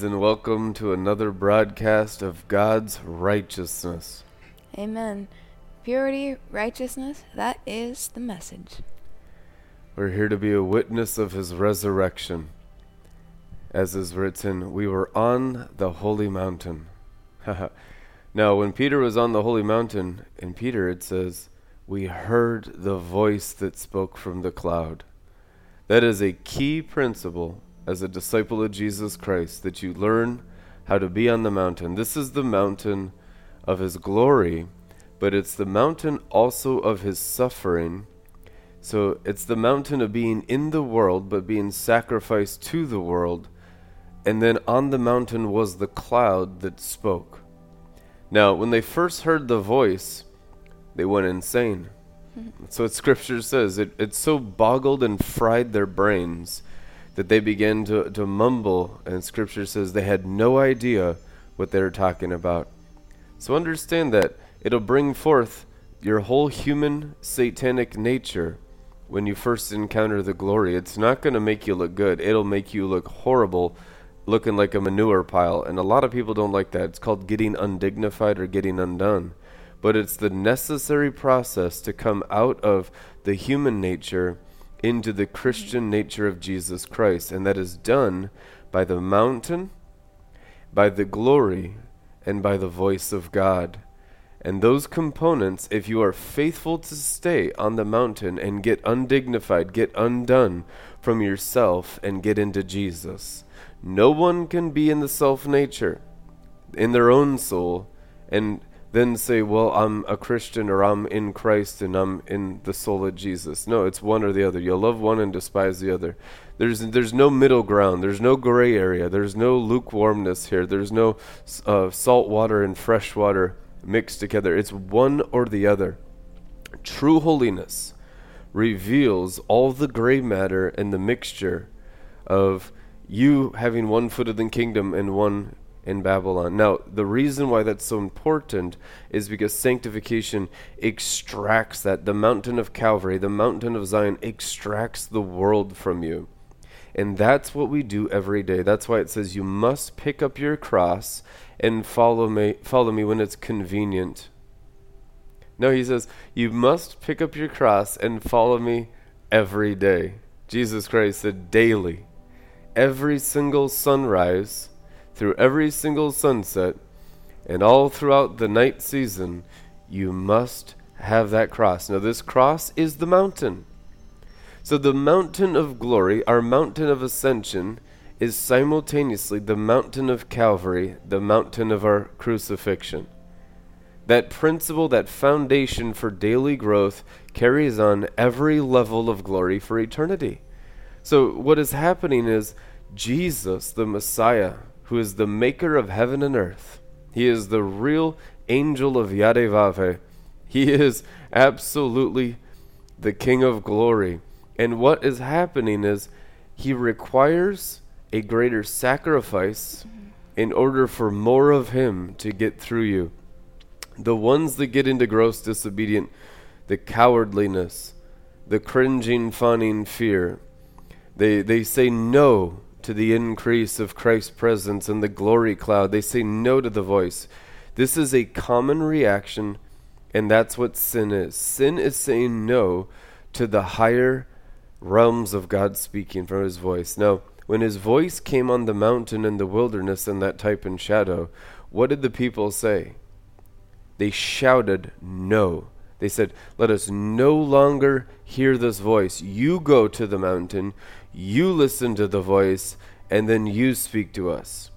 And welcome to another broadcast of God's righteousness. Amen. Purity, righteousness, that is the message. We're here to be a witness of his resurrection. As is written, we were on the holy mountain. now, when Peter was on the holy mountain, in Peter it says, we heard the voice that spoke from the cloud. That is a key principle as a disciple of Jesus Christ that you learn how to be on the mountain. This is the mountain of his glory, but it's the mountain also of his suffering. So it's the mountain of being in the world, but being sacrificed to the world. And then on the mountain was the cloud that spoke. Now, when they first heard the voice, they went insane. Mm-hmm. That's what Scripture says. It, it so boggled and fried their brains that they began to, to mumble, and Scripture says they had no idea what they were talking about. So understand that it'll bring forth your whole human satanic nature when you first encounter the glory. It's not going to make you look good, it'll make you look horrible, looking like a manure pile. And a lot of people don't like that. It's called getting undignified or getting undone. But it's the necessary process to come out of the human nature into the Christian nature of Jesus Christ. And that is done by the mountain, by the glory, and by the voice of God. And those components, if you are faithful to stay on the mountain and get undignified, get undone from yourself, and get into Jesus, no one can be in the self nature, in their own soul, and then say, well, I'm a Christian or I'm in Christ and I'm in the soul of Jesus. No, it's one or the other. You'll love one and despise the other. There's, there's no middle ground. There's no gray area. There's no lukewarmness here. There's no uh, salt water and fresh water mixed together. It's one or the other. True holiness reveals all the gray matter and the mixture of you having one foot in the kingdom and one in Babylon. Now, the reason why that's so important is because sanctification extracts that. The mountain of Calvary, the mountain of Zion, extracts the world from you. And that's what we do every day. That's why it says you must pick up your cross and follow me follow me when it's convenient. No, he says you must pick up your cross and follow me every day. Jesus Christ said daily. Every single sunrise through every single sunset and all throughout the night season, you must have that cross. Now, this cross is the mountain. So, the mountain of glory, our mountain of ascension, is simultaneously the mountain of Calvary, the mountain of our crucifixion. That principle, that foundation for daily growth, carries on every level of glory for eternity. So, what is happening is Jesus, the Messiah, who is the maker of heaven and earth. He is the real angel of Yadevave. He is absolutely the King of glory. And what is happening is he requires a greater sacrifice in order for more of him to get through you. The ones that get into gross disobedience, the cowardliness, the cringing, fawning fear, they, they say no to the increase of Christ's presence and the glory cloud. They say no to the voice. This is a common reaction, and that's what sin is. Sin is saying no to the higher realms of God speaking from his voice. Now, when his voice came on the mountain in the wilderness in that type and shadow, what did the people say? They shouted, No. They said, Let us no longer hear this voice. You go to the mountain, you listen to the voice, and then you speak to us.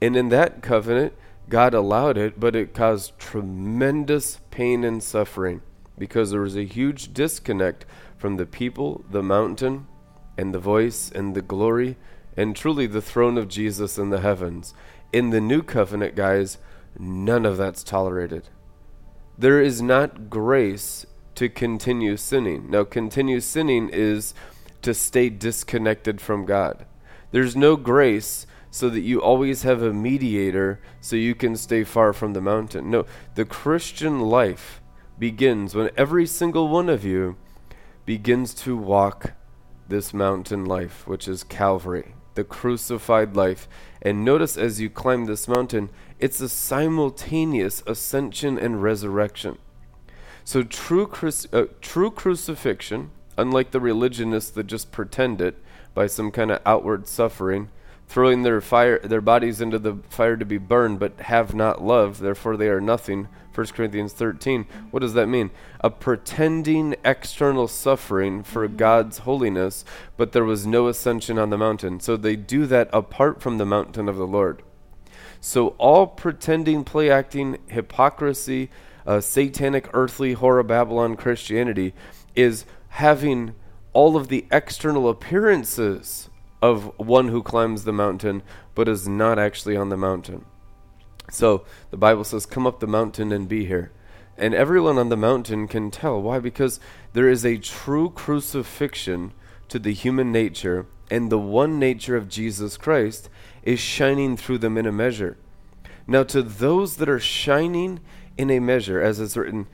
And in that covenant, God allowed it, but it caused tremendous pain and suffering because there was a huge disconnect from the people, the mountain, and the voice, and the glory, and truly the throne of Jesus in the heavens. In the new covenant, guys, none of that's tolerated. There is not grace to continue sinning. Now, continue sinning is to stay disconnected from God. There's no grace so that you always have a mediator so you can stay far from the mountain. No, the Christian life begins when every single one of you begins to walk this mountain life, which is Calvary. the crucified life. And notice as you climb this mountain, it's a simultaneous ascension and resurrection. So true, cru- uh, true crucifixion, unlike the religionists that just pretend it by some kind of outward suffering, throwing their fire their bodies into the fire to be burned but have not love therefore they are nothing. 1 corinthians 13 what does that mean? A pretending external suffering for god's holiness but there was no ascension on the mountain. So they do that apart from the mountain of the lord. So all pretending play acting hypocrisy uh, satanic earthly horror babylon christianity is having all of the external appearances of one who climbs the mountain but is not actually on the mountain. So the Bible says, Come up the mountain and be here. And everyone on the mountain can tell. Why? Because there is a true crucifixion to the human nature, and the one nature of Jesus Christ is shining through them in a measure. Now, to those that are shining in a measure, as is written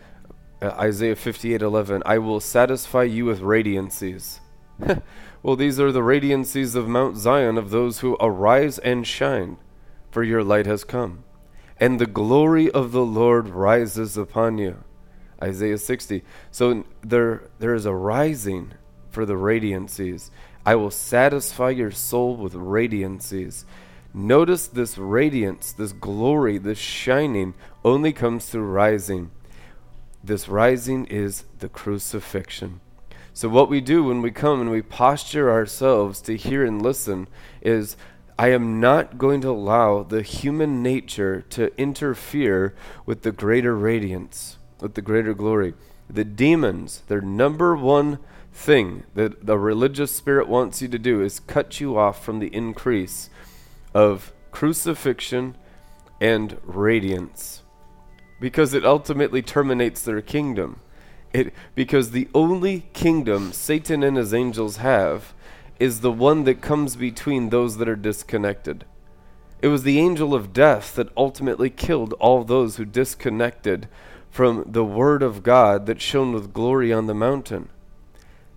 uh, Isaiah 58:11, I will satisfy you with radiancies. Well, these are the radiancies of Mount Zion of those who arise and shine, for your light has come, and the glory of the Lord rises upon you. Isaiah 60. So there, there is a rising for the radiancies. I will satisfy your soul with radiancies. Notice this radiance, this glory, this shining only comes through rising. This rising is the crucifixion. So, what we do when we come and we posture ourselves to hear and listen is I am not going to allow the human nature to interfere with the greater radiance, with the greater glory. The demons, their number one thing that the religious spirit wants you to do is cut you off from the increase of crucifixion and radiance because it ultimately terminates their kingdom. It, because the only kingdom Satan and his angels have is the one that comes between those that are disconnected. It was the angel of death that ultimately killed all those who disconnected from the word of God that shone with glory on the mountain.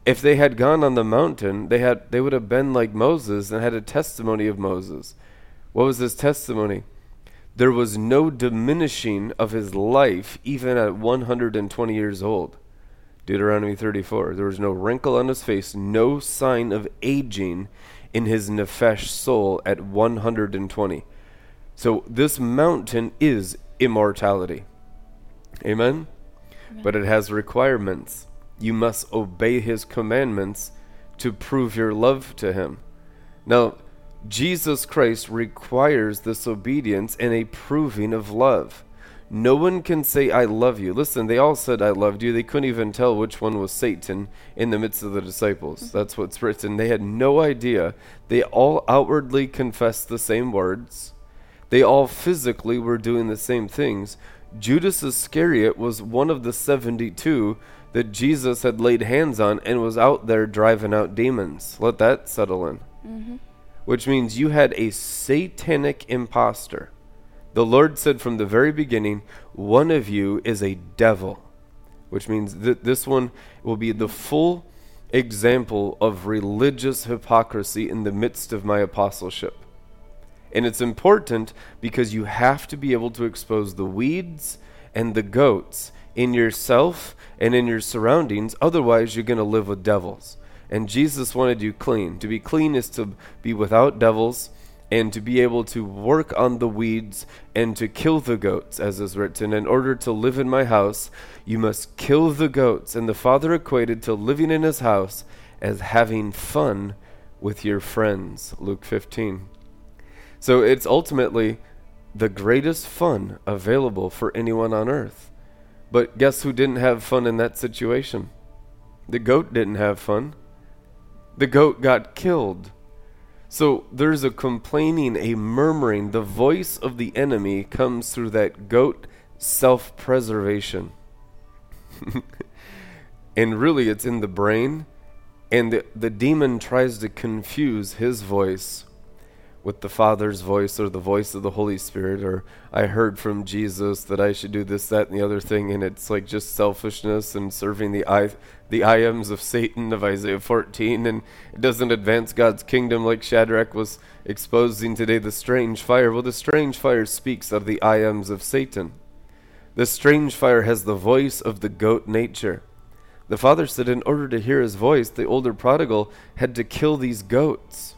If they had gone on the mountain, they had they would have been like Moses and had a testimony of Moses. What was his testimony? There was no diminishing of his life even at 120 years old. Deuteronomy 34. There was no wrinkle on his face, no sign of aging in his nephesh soul at 120. So this mountain is immortality. Amen? Amen? But it has requirements. You must obey his commandments to prove your love to him. Now, Jesus Christ requires this obedience and a proving of love. No one can say, I love you. Listen, they all said, I loved you. They couldn't even tell which one was Satan in the midst of the disciples. Mm-hmm. That's what's written. They had no idea. They all outwardly confessed the same words, they all physically were doing the same things. Judas Iscariot was one of the 72 that Jesus had laid hands on and was out there driving out demons. Let that settle in. Mm-hmm. Which means you had a satanic impostor the Lord said from the very beginning, One of you is a devil, which means that this one will be the full example of religious hypocrisy in the midst of my apostleship. And it's important because you have to be able to expose the weeds and the goats in yourself and in your surroundings. Otherwise, you're going to live with devils. And Jesus wanted you clean. To be clean is to be without devils and to be able to work on the weeds and to kill the goats, as is written. In order to live in my house, you must kill the goats. And the father equated to living in his house as having fun with your friends. Luke 15. So it's ultimately the greatest fun available for anyone on earth. But guess who didn't have fun in that situation? The goat didn't have fun. The goat got killed. So there's a complaining, a murmuring. The voice of the enemy comes through that goat self preservation. and really, it's in the brain. And the, the demon tries to confuse his voice with the Father's voice or the voice of the Holy Spirit, or I heard from Jesus that I should do this, that, and the other thing, and it's like just selfishness and serving the I, the I ams of Satan of Isaiah 14, and it doesn't advance God's kingdom like Shadrach was exposing today the strange fire. Well, the strange fire speaks of the I ams of Satan. The strange fire has the voice of the goat nature. The father said, in order to hear his voice, the older prodigal had to kill these goats.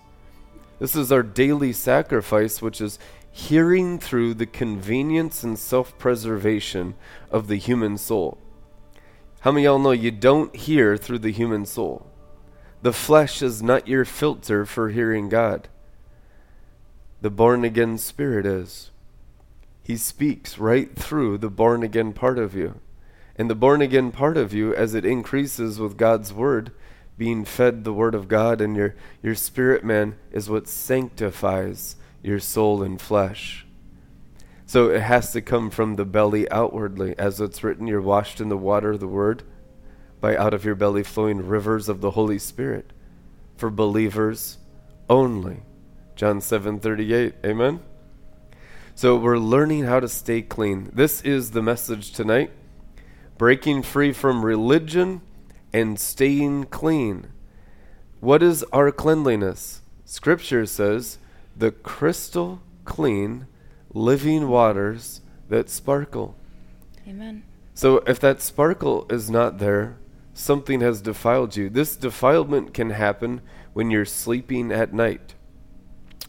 This is our daily sacrifice, which is hearing through the convenience and self preservation of the human soul. How many y'all know you don't hear through the human soul? The flesh is not your filter for hearing God. The born again spirit is. He speaks right through the born again part of you. And the born again part of you, as it increases with God's word, being fed the word of God and your, your spirit man is what sanctifies your soul and flesh. So it has to come from the belly outwardly. As it's written, you're washed in the water of the word, by out of your belly flowing rivers of the Holy Spirit. For believers only. John 7:38. Amen. So we're learning how to stay clean. This is the message tonight. Breaking free from religion and staying clean. What is our cleanliness? Scripture says, the crystal clean living waters that sparkle. Amen. So if that sparkle is not there, something has defiled you. This defilement can happen when you're sleeping at night.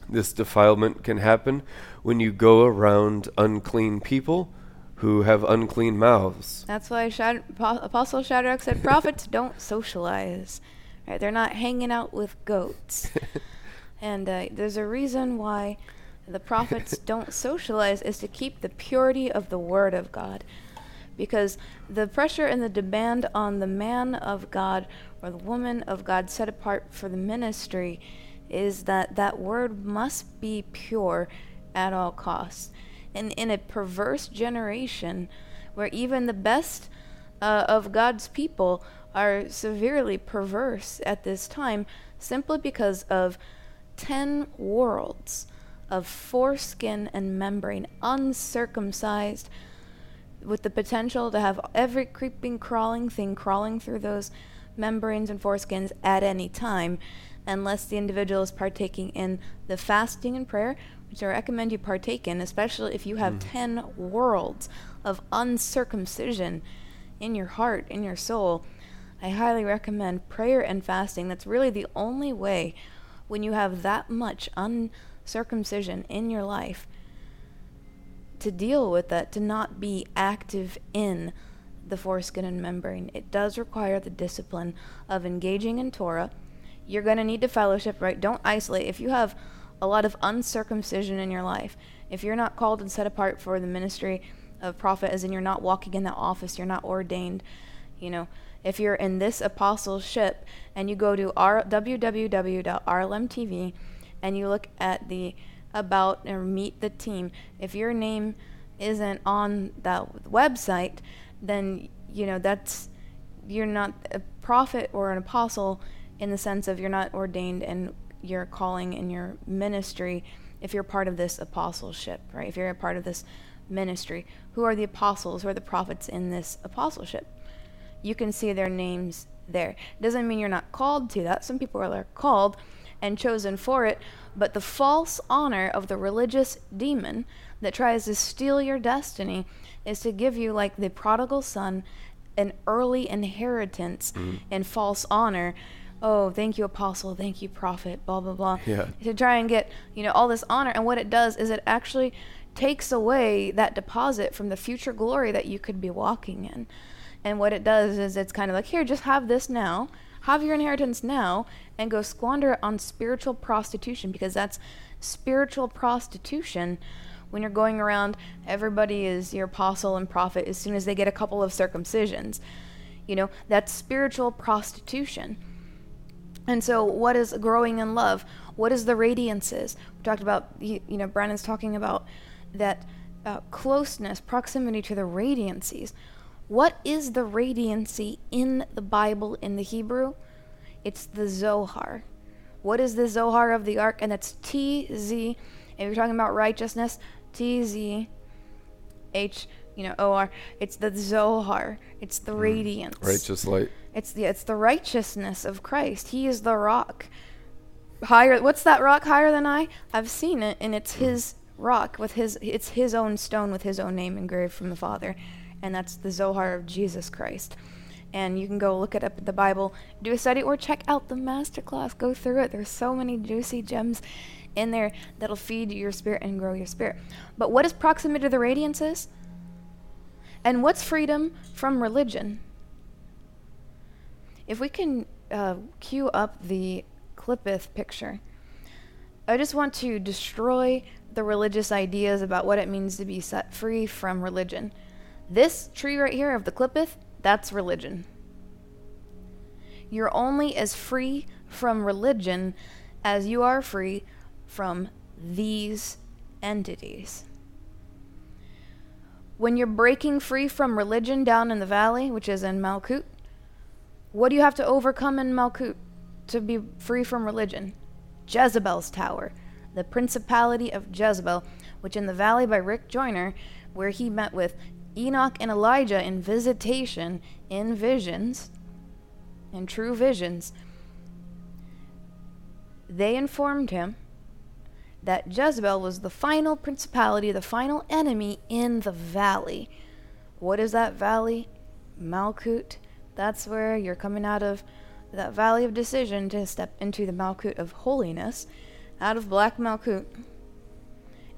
This defilement can happen when you go around unclean people who have unclean mouths. That's why Shad- Apostle Shadrach said prophets don't socialize. Right? They're not hanging out with goats. and uh, there's a reason why the prophets don't socialize is to keep the purity of the word of God. Because the pressure and the demand on the man of God or the woman of God set apart for the ministry is that that word must be pure at all costs and in a perverse generation where even the best uh, of God's people are severely perverse at this time simply because of 10 worlds of foreskin and membrane, uncircumcised, with the potential to have every creeping, crawling thing crawling through those membranes and foreskins at any time, unless the individual is partaking in the fasting and prayer, which I recommend you partake in, especially if you have mm. 10 worlds of uncircumcision in your heart, in your soul. I highly recommend prayer and fasting. That's really the only way when you have that much uncircumcision in your life to deal with that, to not be active in the foreskin and membrane. It does require the discipline of engaging in Torah. You're going to need to fellowship, right? Don't isolate. If you have a lot of uncircumcision in your life, if you're not called and set apart for the ministry of prophet, as in you're not walking in that office, you're not ordained, you know, if you're in this apostleship and you go to our www.rlmtv and you look at the about or meet the team, if your name isn't on that website, then you know that's you're not a prophet or an apostle in the sense of you're not ordained in your calling and your ministry if you're part of this apostleship, right? If you're a part of this ministry, who are the apostles, who are the prophets in this apostleship? You can see their names there. Doesn't mean you're not called to that. Some people are called and chosen for it, but the false honor of the religious demon that tries to steal your destiny is to give you, like the prodigal son, an early inheritance mm. and false honor oh, thank you, apostle, thank you, prophet, blah, blah, blah. Yeah. To try and get, you know, all this honor. And what it does is it actually takes away that deposit from the future glory that you could be walking in. And what it does is it's kind of like, here, just have this now, have your inheritance now, and go squander it on spiritual prostitution because that's spiritual prostitution when you're going around, everybody is your apostle and prophet as soon as they get a couple of circumcisions. You know, that's spiritual prostitution. And so, what is growing in love? What is the radiances? We talked about, you know, Brandon's talking about that uh, closeness, proximity to the radiancies. What is the radiancy in the Bible in the Hebrew? It's the Zohar. What is the Zohar of the Ark? And that's T Z. If you're talking about righteousness, T Z H, you know, O R. It's the Zohar. It's the Mm. radiance. Righteous light. It's the it's the righteousness of Christ. He is the rock. Higher what's that rock higher than I? I've seen it and it's his rock with his it's his own stone with his own name engraved from the Father. And that's the Zohar of Jesus Christ. And you can go look it up in the Bible, do a study, or check out the masterclass. Go through it. There's so many juicy gems in there that'll feed your spirit and grow your spirit. But what is proximity to the radiances? And what's freedom from religion? If we can uh, cue up the Clippeth picture, I just want to destroy the religious ideas about what it means to be set free from religion. This tree right here of the Clippeth, that's religion. You're only as free from religion as you are free from these entities. When you're breaking free from religion down in the valley, which is in Malkut, what do you have to overcome in Malkut to be free from religion? Jezebel's tower, the principality of Jezebel, which in the valley by Rick Joyner, where he met with Enoch and Elijah in visitation in visions, in true visions, they informed him that Jezebel was the final principality, the final enemy in the valley. What is that valley? Malkut. That's where you're coming out of that valley of decision to step into the Malkut of holiness, out of black Malkut.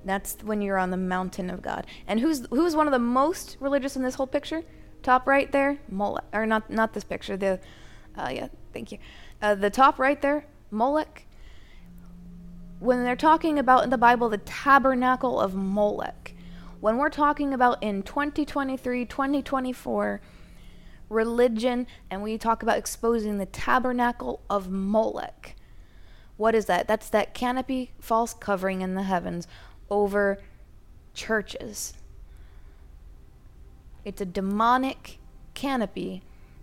That's when you're on the mountain of God. And who's who's one of the most religious in this whole picture? Top right there, Molech, or not not this picture. The, uh, yeah, thank you. Uh, the top right there, Molech. When they're talking about in the Bible the tabernacle of Molech, when we're talking about in 2023, 2024, religion, and we talk about exposing the tabernacle of Molech. What is that? That's that canopy, false covering in the heavens over churches. It's a demonic canopy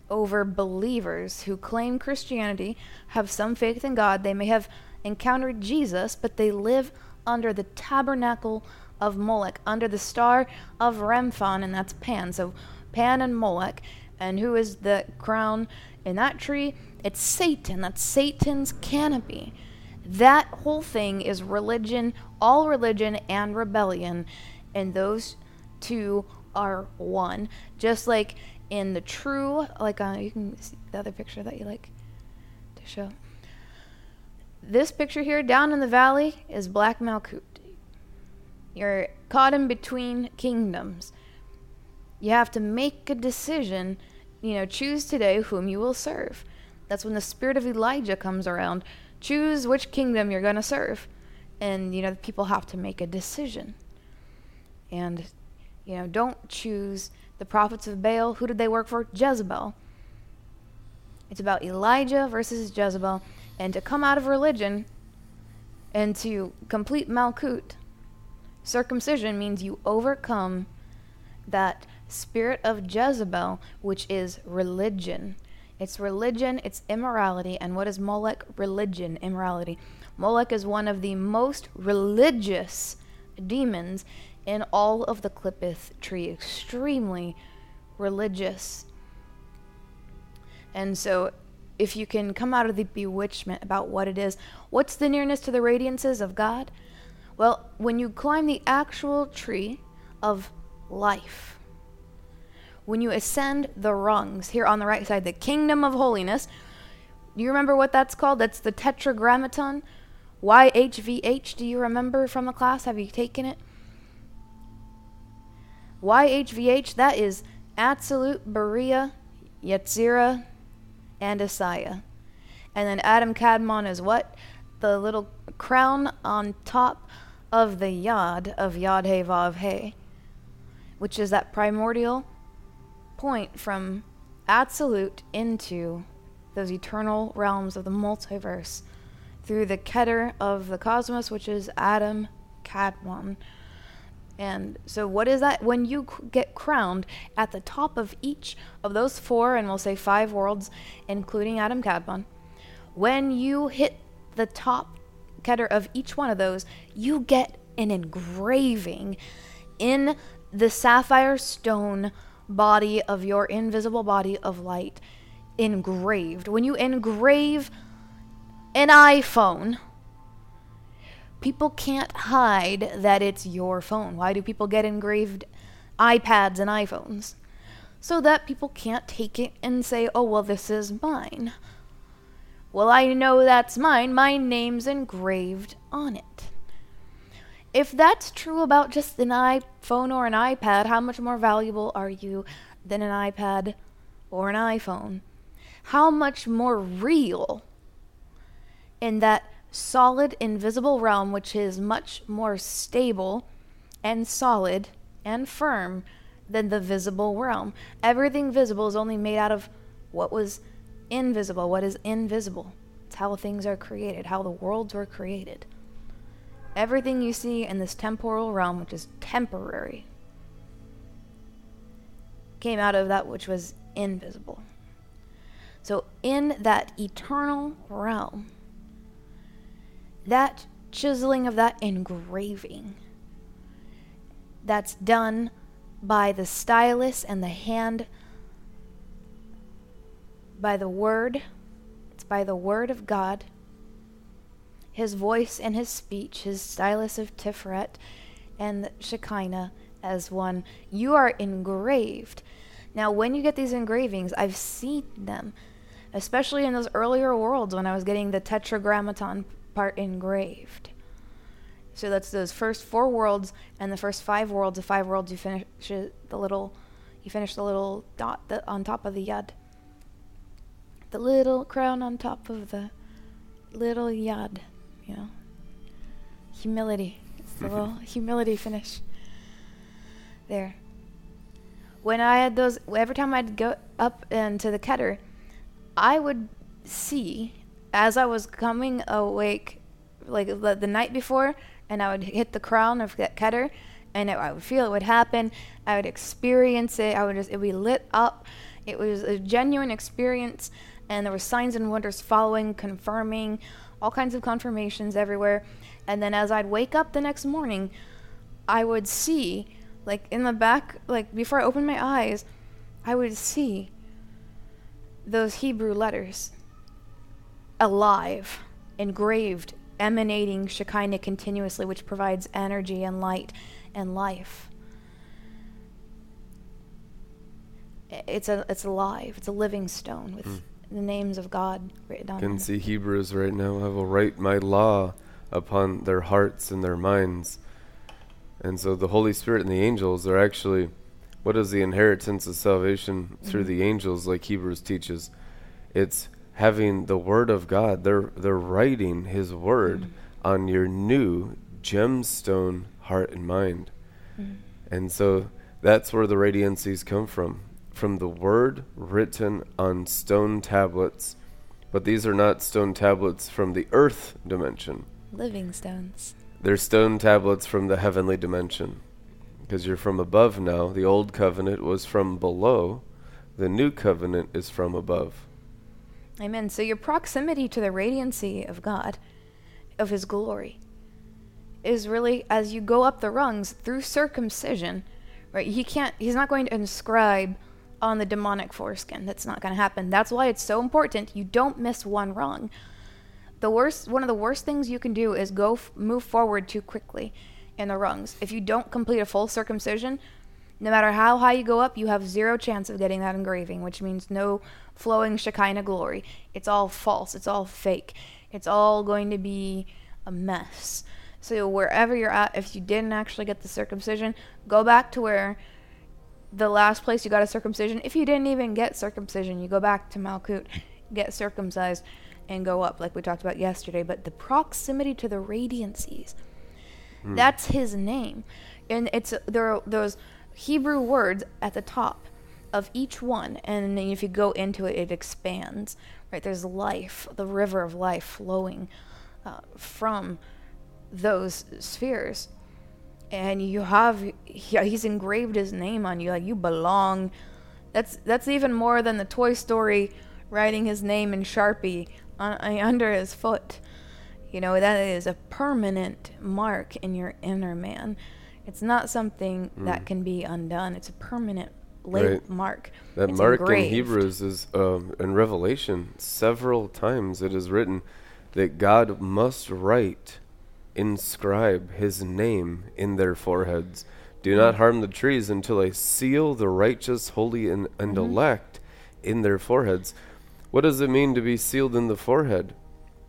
over believers who claim Christianity, have some faith in God. They may have encountered Jesus, but they live under the tabernacle of Moloch, under the star of Remphan, and that's Pan. So Pan and Moloch. And who is the crown in that tree? It's Satan. That's Satan's canopy. That whole thing is religion, all religion and rebellion, and those two are one. Just like in the true, like uh, you can see the other picture that you like to show. This picture here, down in the valley, is Black Malkut. You're caught in between kingdoms. You have to make a decision, you know, choose today whom you will serve. That's when the spirit of Elijah comes around. Choose which kingdom you're going to serve. And, you know, people have to make a decision. And, you know, don't choose the prophets of Baal. Who did they work for? Jezebel. It's about Elijah versus Jezebel. And to come out of religion and to complete Malkut, circumcision means you overcome that spirit of Jezebel, which is religion. It's religion, it's immorality. And what is Molech? Religion, immorality. Molech is one of the most religious demons in all of the Clippeth tree. Extremely religious. And so, if you can come out of the bewitchment about what it is, what's the nearness to the radiances of God? Well, when you climb the actual tree of life, when you ascend the rungs here on the right side, the kingdom of holiness, do you remember what that's called? That's the tetragrammaton. YHVH, do you remember from the class? Have you taken it? YHVH, that is Absolute, Beriah, Yetzirah, and Assiah. And then Adam Kadmon is what? The little crown on top of the Yod of Yod Vav He, which is that primordial point from absolute into those eternal realms of the multiverse through the Keter of the cosmos, which is Adam Kadmon. And so, what is that? When you get crowned at the top of each of those four, and we'll say five worlds, including Adam Kadmon, when you hit the top Keter of each one of those, you get an engraving in the sapphire stone body of your invisible body of light engraved. When you engrave an iPhone, people can't hide that it's your phone. Why do people get engraved iPads and iPhones? So that people can't take it and say, oh, well, this is mine. Well, I know that's mine. My name's engraved on it. If that's true about just an iPhone or an iPad, how much more valuable are you than an iPad or an iPhone? How much more real in that solid, invisible realm, which is much more stable and solid and firm than the visible realm? Everything visible is only made out of what was invisible. What is invisible? It's how things are created, how the worlds were created. Everything you see in this temporal realm, which is temporary, came out of that which was invisible. So, in that eternal realm, that chiseling of that engraving, that's done by the stylus and the hand, by the word, it's by the word of God his voice and his speech, his stylus of Tiferet and Shekinah as one. You are engraved. Now, when you get these engravings, I've seen them, especially in those earlier worlds when I was getting the tetragrammaton part engraved. So that's those first four worlds and the first five worlds. The five worlds you finish the little, you finish the little dot on top of the yad. The little crown on top of the little yad you know, humility. It's the little humility finish there. When I had those, every time I'd go up into the Keter, I would see as I was coming awake, like the, the night before, and I would hit the crown of that Keter, and it, I would feel it would happen. I would experience it. I would just, it would be lit up. It was a genuine experience, and there were signs and wonders following, confirming all kinds of confirmations everywhere. And then as I'd wake up the next morning, I would see, like in the back, like before I opened my eyes, I would see those Hebrew letters alive, engraved, emanating Shekinah continuously, which provides energy and light and life. It's a it's alive. It's a living stone with mm the names of God written on can it. see Hebrews right now. I will write my law upon their hearts and their minds. And so the Holy Spirit and the angels are actually what is the inheritance of salvation through mm-hmm. the angels like Hebrews teaches? It's having the word of God. They're they're writing his word mm-hmm. on your new gemstone heart and mind. Mm-hmm. And so that's where the radiancies come from from the word written on stone tablets, but these are not stone tablets from the earth dimension. Living stones. They're stone tablets from the heavenly dimension. Because you're from above now. The old covenant was from below, the new covenant is from above. Amen. So your proximity to the radiancy of God, of His glory, is really as you go up the rungs through circumcision, right? He can't, He's not going to inscribe on the demonic foreskin. That's not going to happen. That's why it's so important you don't miss one rung. The worst, one of the worst things you can do is go f- move forward too quickly in the rungs. If you don't complete a full circumcision, no matter how high you go up, you have zero chance of getting that engraving, which means no flowing Shekinah glory. It's all false. It's all fake. It's all going to be a mess. So wherever you're at, if you didn't actually get the circumcision, go back to where the last place you got a circumcision, if you didn't even get circumcision, you go back to Malkut, get circumcised, and go up, like we talked about yesterday. But the proximity to the radiancies, mm. that's his name. And it's there are those Hebrew words at the top of each one, and then if you go into it, it expands. Right? There's life, the river of life flowing uh, from those spheres and you have he's engraved his name on you like you belong that's that's even more than the toy story writing his name in sharpie on, under his foot You know, that is a permanent mark in your inner man. It's not something Mm. that can be undone. It's a permanent lab- Right. mark. That It's mark engraved. in Hebrews is um, in Revelation. Several times it is written that God must write, inscribe His name in their foreheads. Do not harm the trees until I seal the righteous, holy, and, and mm-hmm. elect in their foreheads. What does it mean to be sealed in the forehead?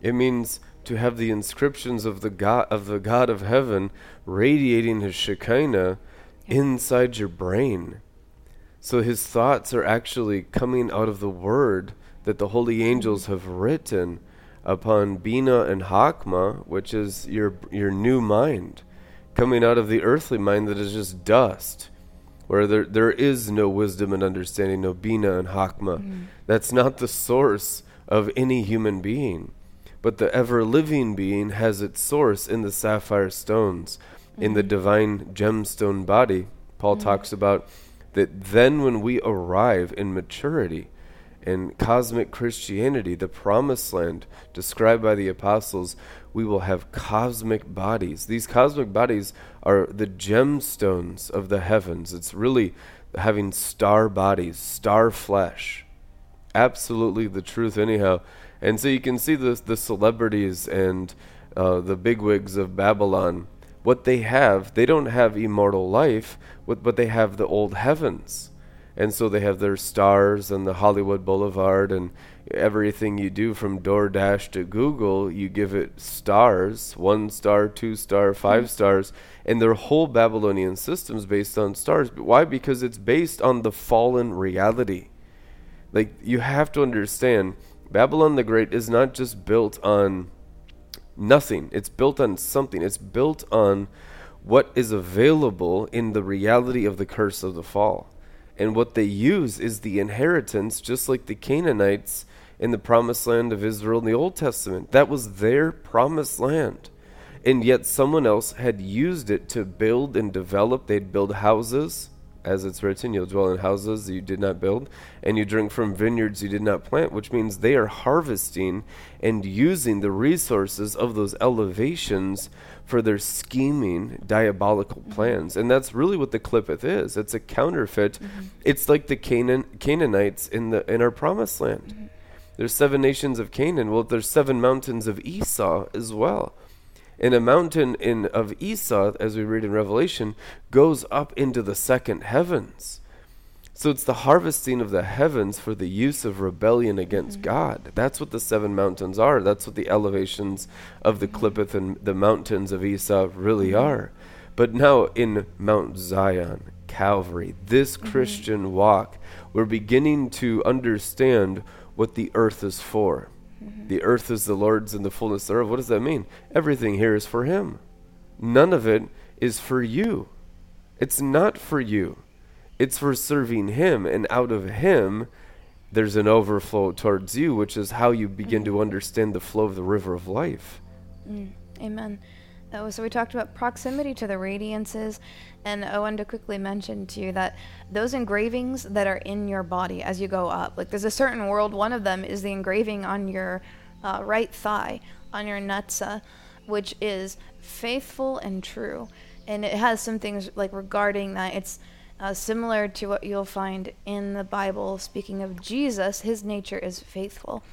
It means to have the inscriptions of the God of the God of heaven radiating His Shekinah inside your brain. So his thoughts are actually coming out of the word that the holy angels have written upon Bina and Hakma, which is your your new mind, coming out of the earthly mind that is just dust, where there there is no wisdom and understanding, no Bina and Hakma. Mm-hmm. That's not the source of any human being. But the ever living being has its source in the sapphire stones, in the mm-hmm. divine gemstone body. Paul mm-hmm. talks about that then when we arrive in maturity in cosmic Christianity, the promised land described by the apostles, we will have cosmic bodies. These cosmic bodies are the gemstones of the heavens. It's really having star bodies, star flesh absolutely the truth anyhow and so you can see the the celebrities and uh, the bigwigs of babylon what they have they don't have immortal life but they have the old heavens and so they have their stars and the hollywood boulevard and everything you do from DoorDash to Google, you give it stars, one star, two star, five hmm. stars, and their whole Babylonian system is based on stars. Why? Because it's based on the fallen reality. Like you have to understand, Babylon the Great is not just built on nothing. It's built on something. It's built on what is available in the reality of the curse of the fall. And what they use is the inheritance, just like the Canaanites in the promised land of Israel in the Old Testament. That was their promised land. And yet someone else had used it to build and develop. They'd build houses, as it's written, you'll dwell in houses that you did not build, and you drink from vineyards you did not plant, which means they are harvesting and using the resources of those elevations for their scheming, diabolical mm-hmm. plans. And that's really what the Clippeth is. It's a counterfeit. Mm-hmm. It's like the Canaan Canaanites in the in our promised land. Mm-hmm. There's seven nations of Canaan. Well, there's seven mountains of Esau as well. And a mountain in of Esau, as we read in Revelation, goes up into the second heavens. So it's the harvesting of the heavens for the use of rebellion against mm-hmm. God. That's what the seven mountains are. That's what the elevations of the Clippeth and the mountains of Esau really mm-hmm. are. But now in Mount Zion, Calvary, this mm-hmm. Christian walk, we're beginning to understand what the earth is for. The earth is the Lord's and the fullness thereof. What does that mean? Everything here is for Him. None of it is for you. It's not for you. It's for serving Him, and out of Him, there's an overflow towards you, which is how you begin to understand the flow of the river of life. Mm, amen. Uh, so we talked about proximity to the radiances, and I wanted to quickly mention to you that those engravings that are in your body as you go up, like there's a certain world. One of them is the engraving on your uh, right thigh, on your Netzach, which is faithful and true, and it has some things like regarding that. It's uh, similar to what you'll find in the Bible. Speaking of Jesus, his nature is faithful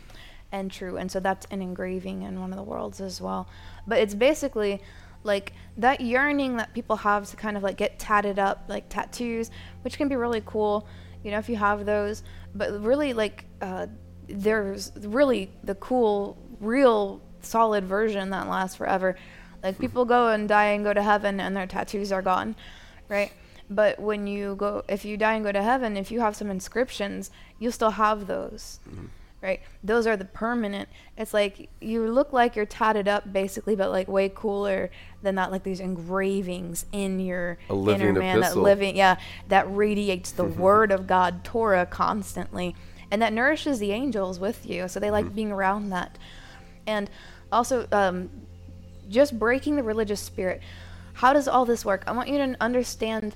and true. And so that's an engraving in one of the worlds as well. But it's basically like that yearning that people have to kind of like get tatted up, like tattoos, which can be really cool, you know, if you have those. But really, like, uh, there's really the cool, real, solid version that lasts forever. Like, people go and die and go to heaven and their tattoos are gone, right? But when you go, if you die and go to heaven, if you have some inscriptions, you'll still have those right? Those are the permanent. It's like you look like you're tatted up basically, but like way cooler than that. Like these engravings in your A living inner man, that living, yeah, that radiates the word of God, Torah, constantly, and that nourishes the angels with you. So they like being around that, and also um, just breaking the religious spirit. How does all this work? I want you to understand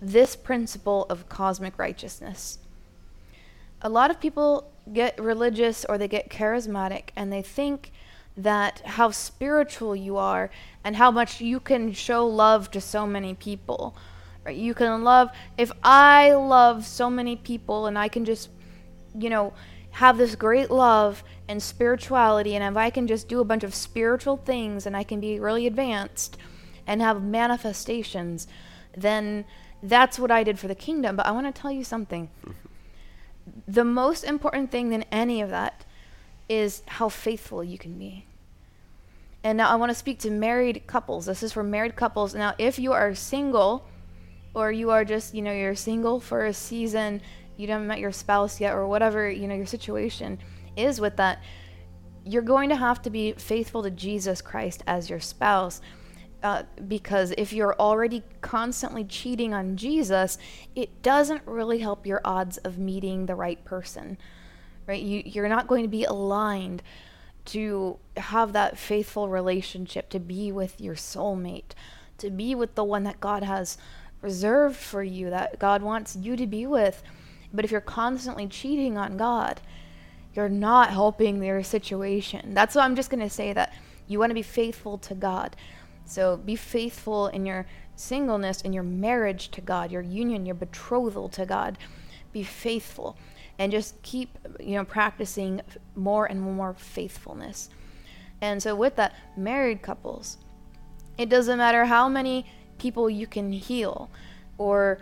this principle of cosmic righteousness a lot of people get religious or they get charismatic and they think that how spiritual you are and how much you can show love to so many people. Right? You can love if I love so many people and I can just you know have this great love and spirituality and if I can just do a bunch of spiritual things and I can be really advanced and have manifestations, then that's what I did for the kingdom. But I want to tell you something. Mm-hmm. the most important thing than any of that is how faithful you can be. And now I want to speak to married couples. This is for married couples. Now, if you are single, or you are just, you know, you're single for a season, you haven't met your spouse yet, or whatever, you know, your situation is with that, you're going to have to be faithful to Jesus Christ as your spouse. Uh, because if you're already constantly cheating on Jesus, it doesn't really help your odds of meeting the right person, right? You, you're not going to be aligned to have that faithful relationship, to be with your soulmate, to be with the one that God has reserved for you, that God wants you to be with. But if you're constantly cheating on God, you're not helping their situation. That's why I'm just going to say that you want to be faithful to God. So be faithful in your singleness, in your marriage to God, your union, your betrothal to God. Be faithful and just keep, you know, practicing more and more faithfulness. And so with that, married couples, it doesn't matter how many people you can heal or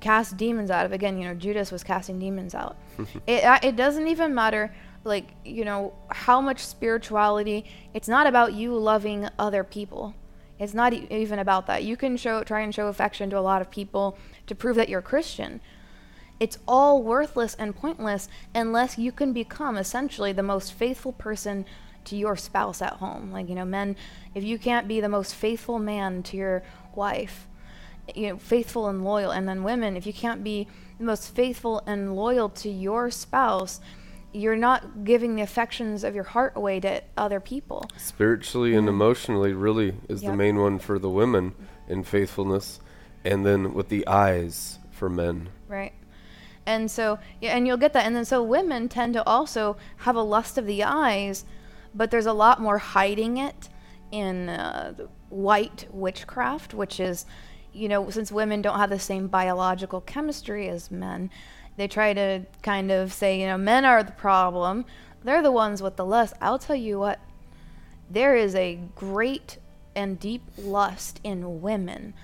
cast demons out of. Again, you know, Judas was casting demons out. it uh, it doesn't even matter like, you know, how much spirituality. It's not about you loving other people it's not e- even about that. You can show try and show affection to a lot of people to prove that you're Christian. It's all worthless and pointless unless you can become essentially the most faithful person to your spouse at home. Like, you know, men, if you can't be the most faithful man to your wife, you know, faithful and loyal, and then women, if you can't be the most faithful and loyal to your spouse, you're not giving the affections of your heart away to other people. Spiritually and emotionally, really, is yep. the main one for the women in faithfulness, and then with the eyes for men. Right. And so, yeah, and you'll get that. And then, so women tend to also have a lust of the eyes, but there's a lot more hiding it in uh, white witchcraft, which is, you know, since women don't have the same biological chemistry as men, they try to kind of say, you know, men are the problem. They're the ones with the lust. I'll tell you what, there is a great and deep lust in women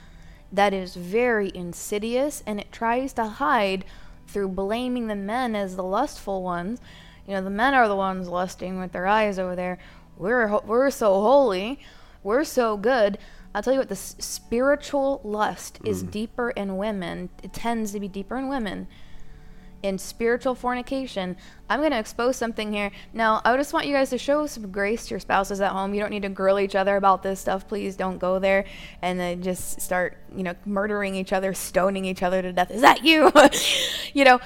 that is very insidious and it tries to hide through blaming the men as the lustful ones. You know, the men are the ones lusting with their eyes over there. We're we're so holy. We're so good. I'll tell you what, the s- spiritual lust mm. is deeper in women. It tends to be deeper in women in spiritual fornication. I'm going to expose something here. Now, I just want you guys to show some grace to your spouses at home. You don't need to grill each other about this stuff. Please don't go there and then just start, you know, murdering each other, stoning each other to death. Is that you? you know,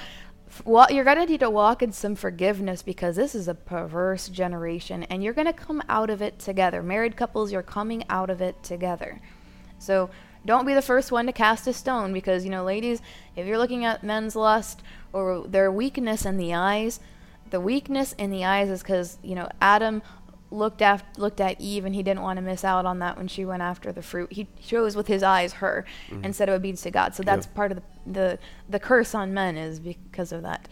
well, you're going to need to walk in some forgiveness because this is a perverse generation and you're going to come out of it together. Married couples, you're coming out of it together. So, don't be the first one to cast a stone because, you know, ladies, if you're looking at men's lust or their weakness in the eyes, the weakness in the eyes is because, you know, Adam looked at looked at Eve and he didn't want to miss out on that when she went after the fruit. He chose with his eyes her mm-hmm. instead of obedience to God. So that's part of the, the the curse on men is because of that.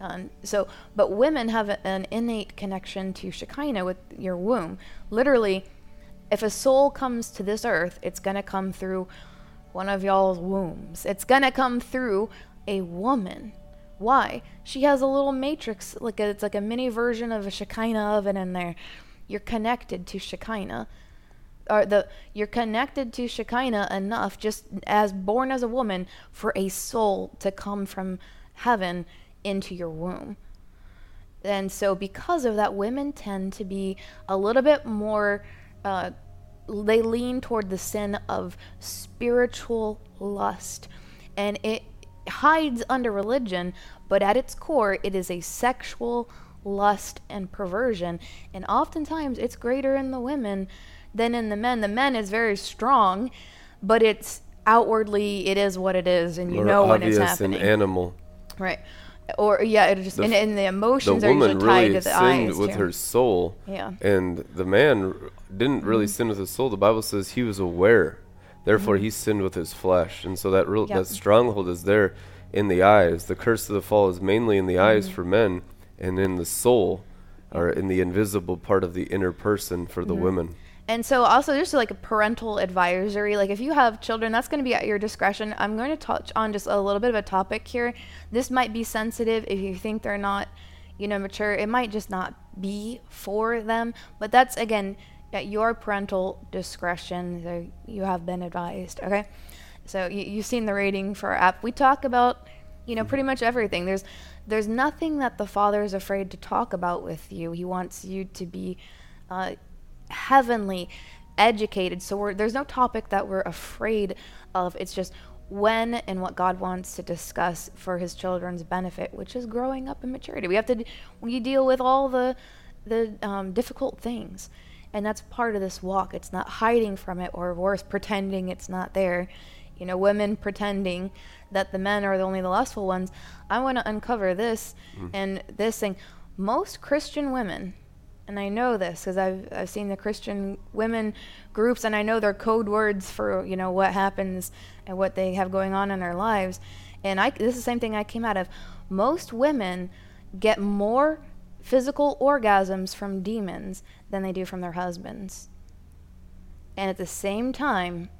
Um, so, but women have a, an innate connection to Shekinah with your womb. Literally, if a soul comes to this earth, it's going to come through one of y'all's wombs. It's going to come through a woman. Why? She has a little matrix, like a, it's like a mini version of a Shekinah oven in there. You're connected to Shekinah. Or the you're connected to Shekinah enough, just as born as a woman, for a soul to come from heaven into your womb. And so, because of that, women tend to be a little bit more uh, they lean toward the sin of spiritual lust. And it hides under religion, but at its core, it is a sexual lust and perversion. And oftentimes, it's greater in the women than in the men. The men is very strong, but it's outwardly, it is what it is, and you More know when it's happening. An animal. Right. or yeah, it just The and, and the The emotions are woman usually tied really to the sinned eyes with too. her soul, Yeah. and the man r- didn't really Mm-hmm. sin with his soul. The Bible says he was aware, therefore he sinned with his flesh, and so that real Yep. that stronghold is there in the eyes. The curse of the fall is mainly in the eyes Mm-hmm. for men, and in the soul, or in the invisible part of the inner person for Mm-hmm. the women. And so also just like a parental advisory, like if you have children, that's going to be at your discretion. I'm going to touch on just a little bit of a topic here. This might be sensitive if you think they're not, you know, mature. It might just not be for them, but that's again at your parental discretion. You have been advised, okay? So you, you've seen the rating for our app. We talk about, you know, pretty much everything. There's there's nothing that the father is afraid to talk about with you. He wants you to be uh, heavenly educated. So there's no topic that we're afraid of. It's just when and what God wants to discuss for His children's benefit, which is growing up in maturity. We have to we deal with all the the um, difficult things, and that's part of this walk. It's not hiding from it, or worse, pretending it's not there. You know, women pretending that the men are the only the lustful ones. I want to uncover this mm-hmm. and this thing. Most Christian women and I know this because I've I've seen the Christian women groups, and I know their code words for you know what happens and what they have going on in their lives. And I this is the same thing I came out of. Most women get more physical orgasms from demons than they do from their husbands. And at the same time,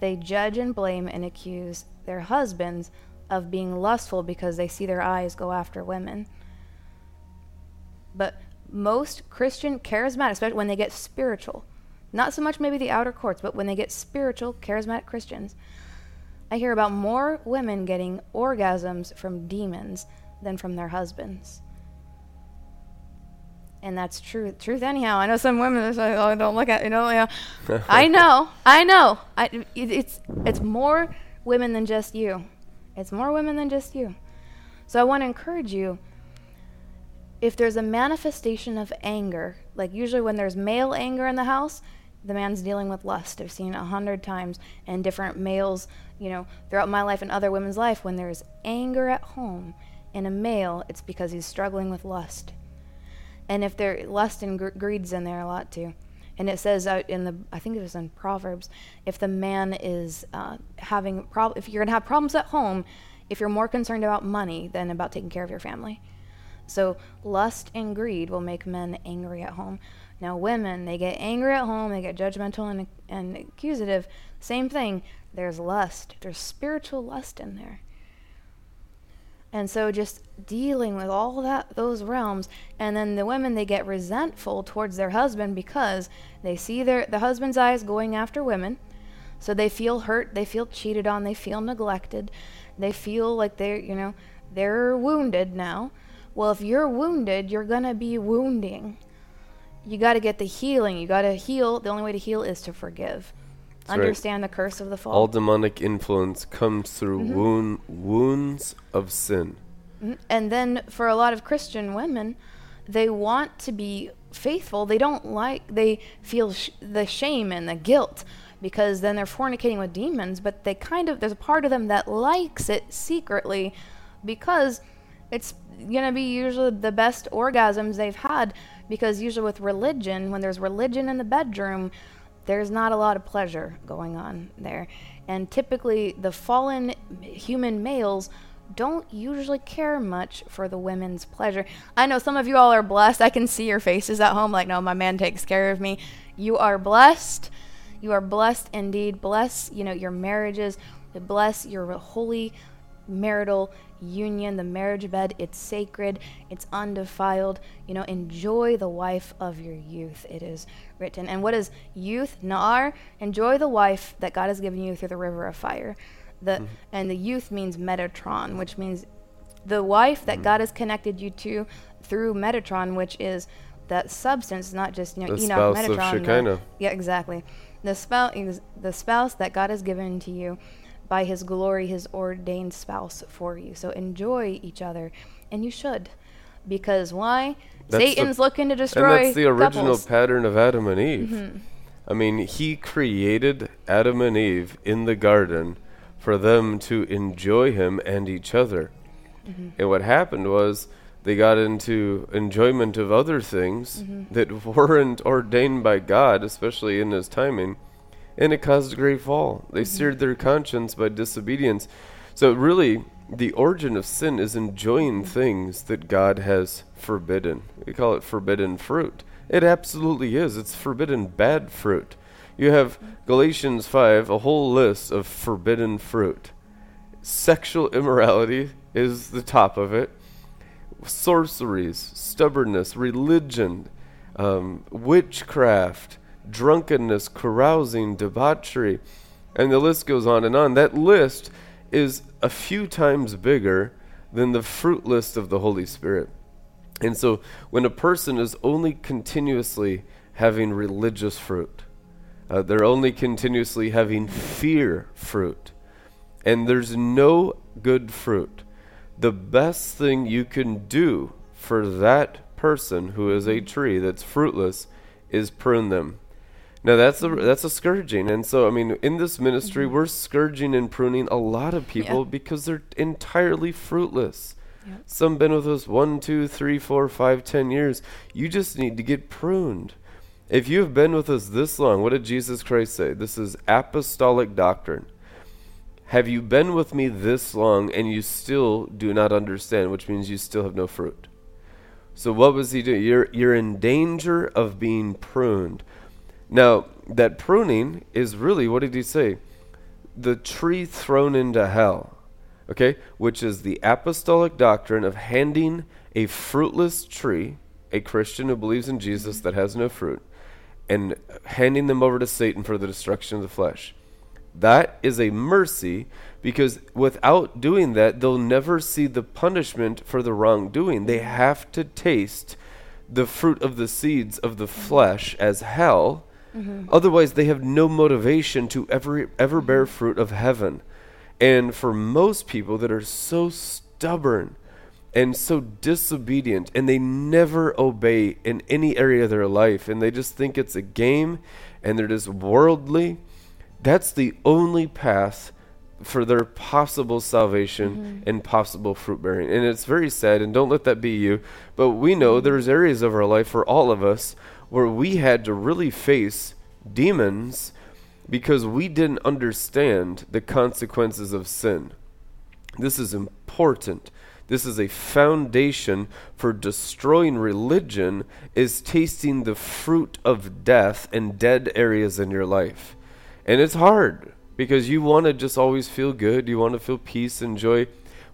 they judge and blame and accuse their husbands of being lustful because they see their eyes go after women. But most Christian charismatic, especially when they get spiritual, not so much maybe the outer courts, but when they get spiritual charismatic Christians, I hear about more women getting orgasms from demons than from their husbands. And that's true, truth anyhow. I know some women are like, "Oh, don't look at you know." Yeah, I know, I know. I, it, it's it's more women than just you. It's more women than just you. So I want to encourage you if there's a manifestation of anger, like usually when there's male anger in the house, the man's dealing with lust. I've seen it a hundred times in different males, you know, throughout my life and other women's life. When there's anger at home in a male, it's because he's struggling with lust. And if there lust and gr- greed's in there a lot too. And it says out in the, I think it was in Proverbs, if the man is uh, having prob, if you're gonna have problems at home, if you're more concerned about money than about taking care of your family. So lust and greed will make men angry at home. Now women, they get angry at home, they get judgmental and, and accusative. Same thing. There's lust. There's spiritual lust in there. And so just dealing with all that those realms and then the women they get resentful towards their husband because they see their the husband's eyes going after women. So they feel hurt, they feel cheated on, they feel neglected. They feel like they're, you know, they're wounded now. Well, if you're wounded, you're going to be wounding. You got to get the healing. You got to heal. The only way to heal is to forgive. Right. Understand the curse of the fall. All demonic influence comes through Mm-hmm. wound, wounds of sin. Mhm. And then for a lot of Christian women, they want to be faithful. They don't like, they feel sh- the shame and the guilt because then they're fornicating with demons, but they kind of, there's a part of them that likes it secretly because it's going to be usually the best orgasms they've had because usually with religion, when there's religion in the bedroom, there's not a lot of pleasure going on there. And typically, the fallen human males don't usually care much for the women's pleasure. I know some of you all are blessed. I can see your faces at home like, no, my man takes care of me. You are blessed. You are blessed indeed. Bless, you know, your marriages. Bless your holy marital union, the marriage bed. It's sacred, it's undefiled. You know, enjoy the wife of your youth, it is written. And what is youth? Naar, enjoy the wife that God has given you through the river of fire. The, mm-hmm. And the youth means Metatron, which means the wife that mm-hmm. God has connected you to through Metatron, which is that substance, not just you know The Enoch spouse of Metatron. the- Shekinah. yeah, exactly. The spouse, the spouse that God has given to you by His glory, His ordained spouse for you. So enjoy each other, and you should, because why? That's the- Satan's looking to destroy. And that's the original couples. Mm-hmm. pattern of Adam and Eve. I mean, he created Adam and Eve in the garden for them to enjoy him and each other. Mm-hmm. And what happened was they got into enjoyment of other things Mm-hmm. that weren't ordained by God, especially in His timing, and it caused a great fall. They mm-hmm. seared their conscience by disobedience. So, really, the origin of sin is enjoying mm-hmm. things that God has forbidden. We call it forbidden fruit. It absolutely is. It's forbidden bad fruit. You have mm-hmm. Galatians 5, a whole list of forbidden fruit. Sexual immorality is the top of it. Sorceries, stubbornness, religion, um, witchcraft, drunkenness, carousing, debauchery, and the list goes on and on. That list is a few times bigger than the fruit list of the Holy Spirit. And so when a person is only continuously having religious fruit, uh, they're only continuously having fear fruit, and there's no good fruit, the best thing you can do for that person who is a tree that's fruitless is prune them. Now that's a that's a scourging, and so I mean, in this ministry, mm-hmm. we're scourging and pruning a lot of people Yeah. because they're entirely fruitless. Yep. Some been with us one, two, three, four, five, ten years. You just need to get pruned. If you have been with us this long, what did Jesus Christ say? This is apostolic doctrine. Have you been with me this long and you still do not understand, which means you still have no fruit? So what was he doing? You're you're in danger of being pruned. Now, that pruning is really what did he say? The tree thrown into hell. Okay? Which is the apostolic doctrine of handing a fruitless tree, a Christian who believes in Jesus mm-hmm. that has no fruit, and handing them over to Satan for the destruction of the flesh. That is a mercy because without doing that, they'll never see the punishment for the wrongdoing. They mm-hmm. have to taste the fruit of the seeds of the flesh as hell. Mm-hmm. Otherwise, they have no motivation to ever ever bear mm-hmm. fruit of heaven. And for most people that are so stubborn and so disobedient and they never obey in any area of their life and they just think it's a game and they're just worldly, that's the only path for their possible salvation mm-hmm. and possible fruit bearing. And it's very sad, and don't let that be you. But we know there's areas of our life for all of us where we had to really face demons because we didn't understand the consequences of sin. This is important. This is a foundation for destroying religion is tasting the fruit of death and dead areas in your life. And it's hard because you want to just always feel good, you want to feel peace and joy.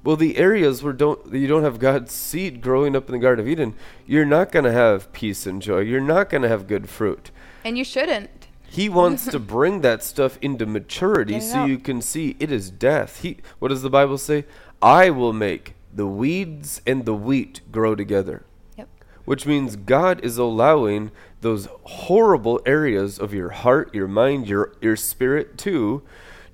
Well, the areas where don't you don't have God's seed growing up in the Garden of Eden, you're not going to have peace and joy. You're not going to have good fruit. And you shouldn't. He wants to bring that stuff into maturity so out. you can see it is death. He what does the Bible say? I will make the weeds and the wheat grow together. Yep. Which means God is allowing those horrible areas of your heart, your mind, your your spirit too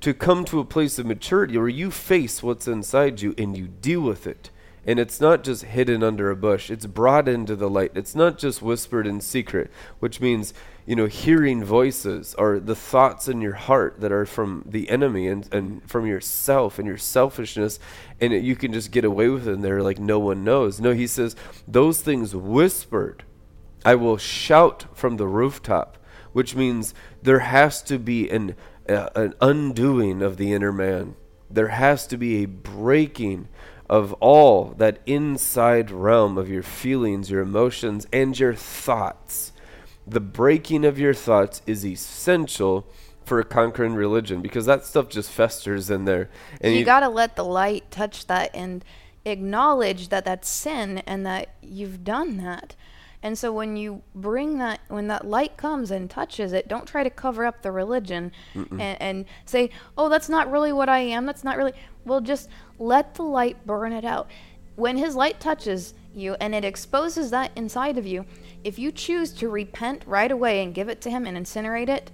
to come to a place of maturity where you face what's inside you and you deal with it. And it's not just hidden under a bush, it's brought into the light. It's not just whispered in secret, which means, you know, hearing voices or the thoughts in your heart that are from the enemy and, and from yourself and your selfishness, and it, you can just get away with it and they're like no one knows. No, he says, those things whispered, I will shout from the rooftop, which means there has to be an, an undoing of the inner man. There has to be a breaking of all that inside realm of your feelings, your emotions, and your thoughts. The breaking of your thoughts is essential for a conquering religion because that stuff just festers in there. And you got to let the light touch that and acknowledge that that's sin and that you've done that. And so when you bring that, when that light comes and touches it, don't try to cover up the religion and, and say, oh, that's not really what I am. That's not really. Well, just let the light burn it out. When his light touches you and it exposes that inside of you, if you choose to repent right away and give it to him and incinerate it,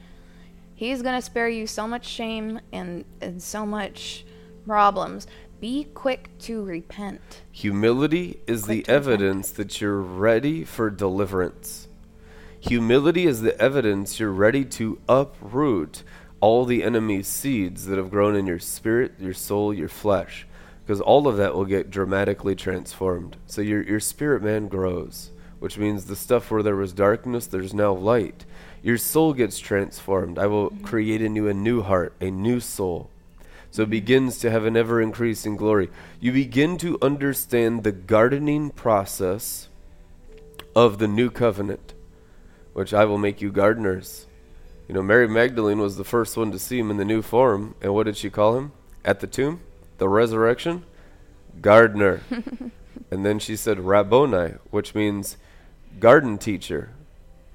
He's going to spare you so much shame and, and so much problems. Be quick to repent. Humility is the Quick repent. evidence that you're ready for deliverance. Humility is the evidence you're ready to uproot all the enemy's seeds that have grown in your spirit, your soul, your flesh. because all of that will get dramatically transformed. So your your spirit man grows, which means the stuff where there was darkness, there's now light. Your soul gets transformed. I will mm-hmm. create in you a new heart, a new soul. So it begins to have an ever increasing glory. You begin to understand the gardening process of the new covenant, which I will make you gardeners. You know, Mary Magdalene was the first one to see him in the new form, and what did she call him at the tomb? The resurrection? Gardener. and then she said Rabboni, which means garden teacher.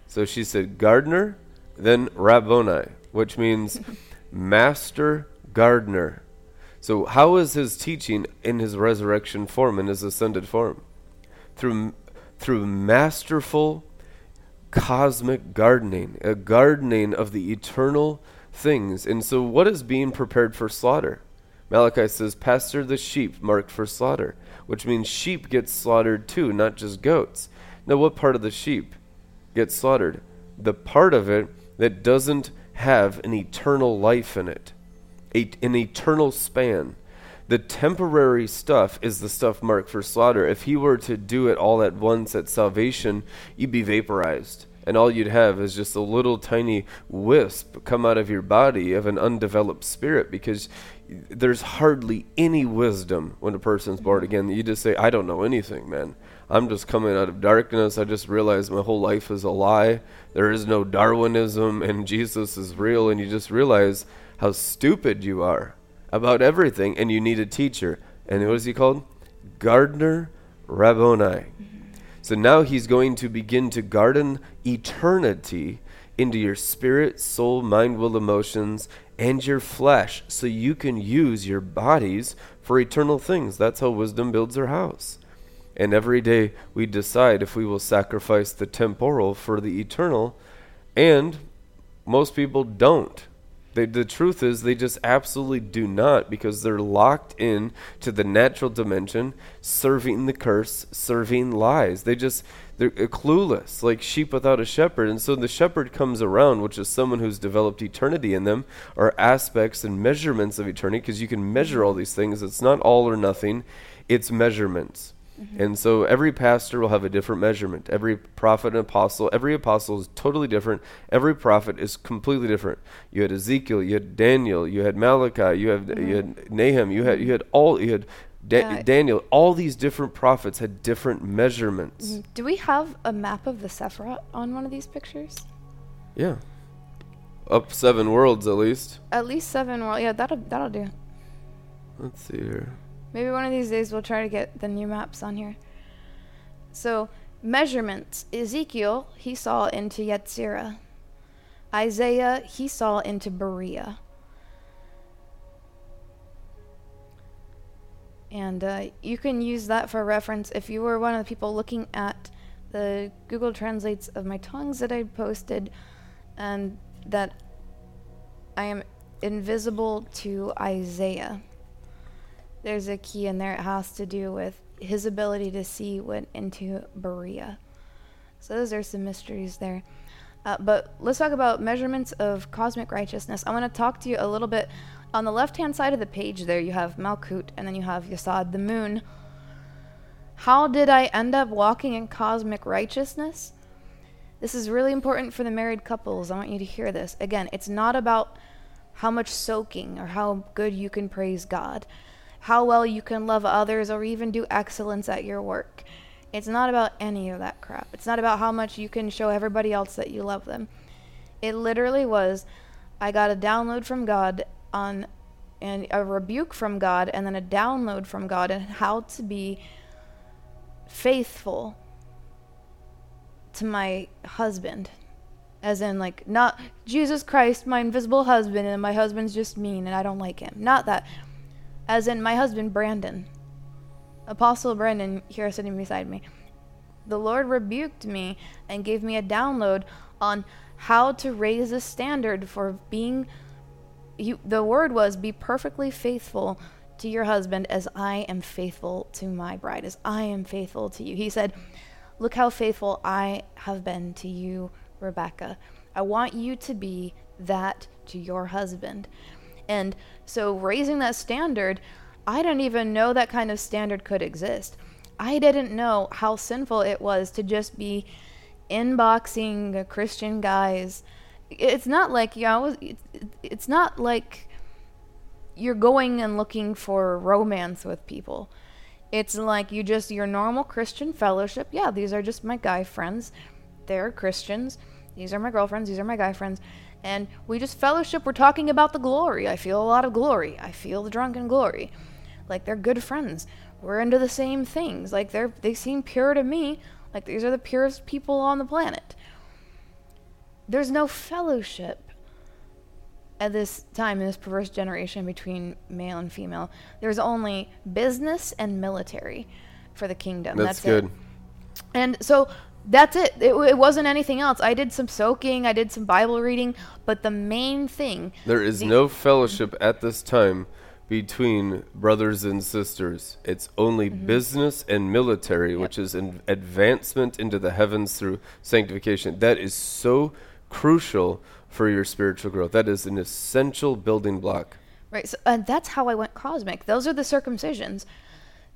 So she said gardener, then Rabboni, which means master gardener. So, how is his teaching in his resurrection form, in his ascended form? Through, through masterful cosmic gardening, a gardening of the eternal things. And so, what is being prepared for slaughter? Malachi says, Pasture the sheep marked for slaughter, which means sheep get slaughtered too, not just goats. Now, what part of the sheep gets slaughtered? The part of it that doesn't have an eternal life in it a, an eternal span. The temporary stuff is the stuff marked for slaughter. If he were to do it all at once at salvation, you'd be vaporized. And all you'd have is just a little tiny wisp come out of your body of an undeveloped spirit because there's hardly any wisdom when a person's born again. You just say, I don't know anything, man. I'm just coming out of darkness. I just realized my whole life is a lie. There is no Darwinism and Jesus is real. And you just realize how stupid you are about everything, and you need a teacher. And what is he called? Gardener Rabboni. So now he's going to begin to garden eternity into your spirit, soul, mind, will, emotions, and your flesh so you can use your bodies for eternal things. That's how wisdom builds her house. And every day we decide if we will sacrifice the temporal for the eternal, and most people don't. They, the truth is, they just absolutely do not because they're locked in to the natural dimension, serving the curse, serving lies. They just, they're uh, clueless, like sheep without a shepherd. And so the shepherd comes around, which is someone who's developed eternity in them, or aspects and measurements of eternity, because you can measure all these things. It's not all or nothing, it's measurements. Mm-hmm. And so every pastor will have a different measurement. Every prophet and apostle, every apostle is totally different. Every prophet is completely different. You had Ezekiel, you had Daniel, you had Malachi, you had mm-hmm. you had Nahum, you had you had all you had da- Daniel. All these different prophets had different measurements. Mm-hmm. Do we have a map of the Sephiroth on one of these pictures? Yeah. Up seven worlds at least. At least seven worlds. Yeah, that'll that'll do. Let's see here. Maybe one of these days we'll try to get the new maps on here. So, measurements. Ezekiel, he saw into Yetzirah. Isaiah, he saw into Beriah. And uh, you can use that for reference if you were one of the people looking at the Google Translates of my tongues that I posted, and that I am invisible to Isaiah there's a key in there. It has to do with his ability to see went into Beriah. So those are some mysteries there. Uh, but let's talk about measurements of cosmic righteousness. I want to talk to you a little bit. On the left hand side of the page, there you have Malkut, and then you have Yesod, the moon. How did I end up walking in cosmic righteousness? This is really important for the married couples. I want you to hear this. Again, it's not about how much soaking or how good you can praise God how well you can love others or even do excellence at your work. It's not about any of that crap. It's not about how much you can show everybody else that you love them. It literally was I got a download from God on and a rebuke from God and then a download from God and how to be faithful to my husband. As in, like, not Jesus Christ, my invisible husband, and my husband's just mean and I don't like him. Not that as in my husband Brandon. Apostle Brandon here sitting beside me. The Lord rebuked me and gave me a download on how to raise a standard for being you, the word was be perfectly faithful to your husband as I am faithful to my bride, as I am faithful to you. He said, Look how faithful I have been to you, Rebekah. I want you to be that to your husband. And so raising that standard, I didn't even know that kind of standard could exist. I didn't know how sinful it was to just be inboxing Christian guys. It's not like you know, it's not like you're going and looking for romance with people. It's like you just your normal Christian fellowship. Yeah, these are just my guy friends. They're Christians. These are my girlfriends. These are my guy friends. And we just fellowship. We're talking about the glory. I feel a lot of glory. I feel the drunken glory. Like they're good friends. We're into the same things. Like they're they seem pure to me. Like these are the purest people on the planet. There's no fellowship at this time in this perverse generation between male and female. There's only business and military for the kingdom. That's, That's good. It. And so that's it. it. It wasn't anything else. I did some soaking, I did some Bible reading, but the main thing. There is the, no fellowship at this time between brothers and sisters. It's only mm-hmm. business and military, yep. which is an advancement into the heavens through sanctification. That is so crucial for your spiritual growth. That is an essential building block. Right. So, and that's how I went cosmic. Those are the circumcisions.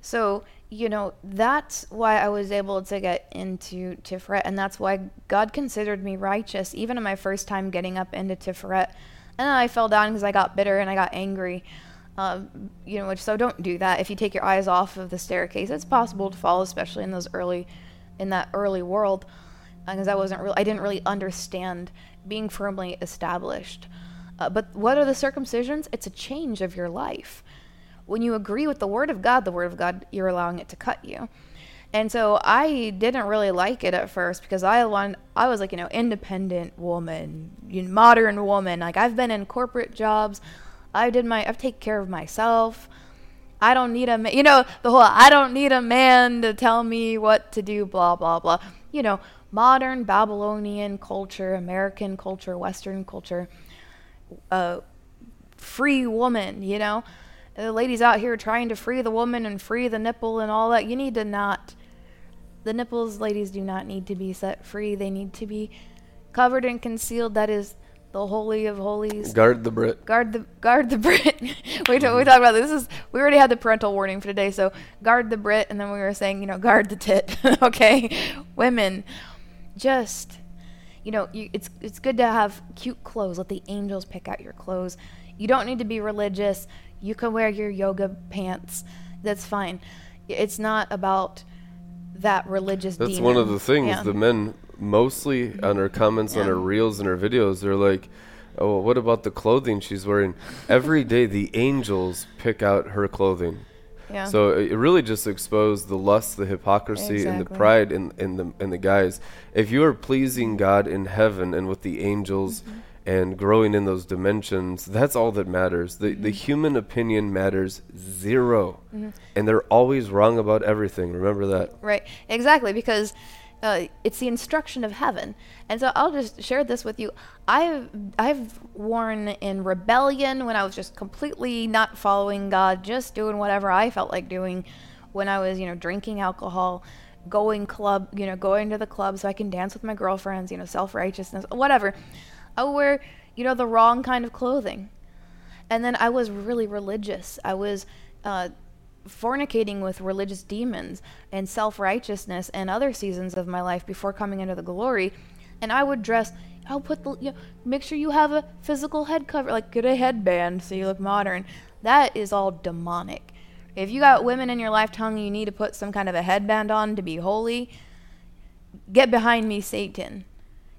So, you know, that's why I was able to get into Tiferet, and that's why God considered me righteous, even in my first time getting up into Tiferet. And I fell down because I got bitter and I got angry. Um, you know, which so don't do that. If you take your eyes off of the staircase, it's possible to fall, especially in those early, in that early world, because I wasn't really, I didn't really understand being firmly established. Uh, but what are the circumcisions? It's a change of your life. When you agree with the Word of God, the Word of God, you're allowing it to cut you. And so I didn't really like it at first because I want I was like you know independent woman, modern woman. Like I've been in corporate jobs, I did my I've taken care of myself. I don't need a you know the whole I don't need a man to tell me what to do. Blah blah blah. You know modern Babylonian culture, American culture, Western culture, uh, free woman, you know? The ladies out here trying to free the woman and free the nipple and all that. You need to not. The nipples, ladies, do not need to be set free. They need to be covered and concealed. That is the holy of holies. Guard the Brit. Guard the guard the Brit. we talk, we talked about this. this. is we already had the parental warning for today. So guard the Brit, and then we were saying you know guard the tit. okay, women just you know you, it's it's good to have cute clothes let the angels pick out your clothes you don't need to be religious you can wear your yoga pants that's fine it's not about that religious that's demon. one of the things yeah. the men mostly on her comments yeah. on her reels and her videos they're like oh what about the clothing she's wearing every day the angels pick out her clothing yeah. So it really just exposed the lust, the hypocrisy, exactly. and the pride in, in the in the guys. If you are pleasing God in heaven and with the angels mm-hmm. And growing in those dimensions, that's all that matters. The mm-hmm. the human opinion matters 0 mm-hmm. and they're always wrong about everything. Remember that. Right. Exactly because uh, it's the instruction of heaven. And so I'll just share this with you. I've I've worn in rebellion when I was just completely not following God, just doing whatever I felt like doing. When I was, you know, drinking alcohol, going club, you know, going to the club so I can dance with my girlfriends, you know, self righteousness, whatever. I would wear, you know, the wrong kind of clothing. And then I was really religious. I was uh, fornicating with religious demons and self righteousness and other seasons of my life before coming into the glory. And I would dress, I'll put the, you know, make sure you have a physical head cover, like get a headband so you look modern. That is all demonic. If you got women in your life telling you you need to put some kind of a headband on to be holy, get behind me, Satan.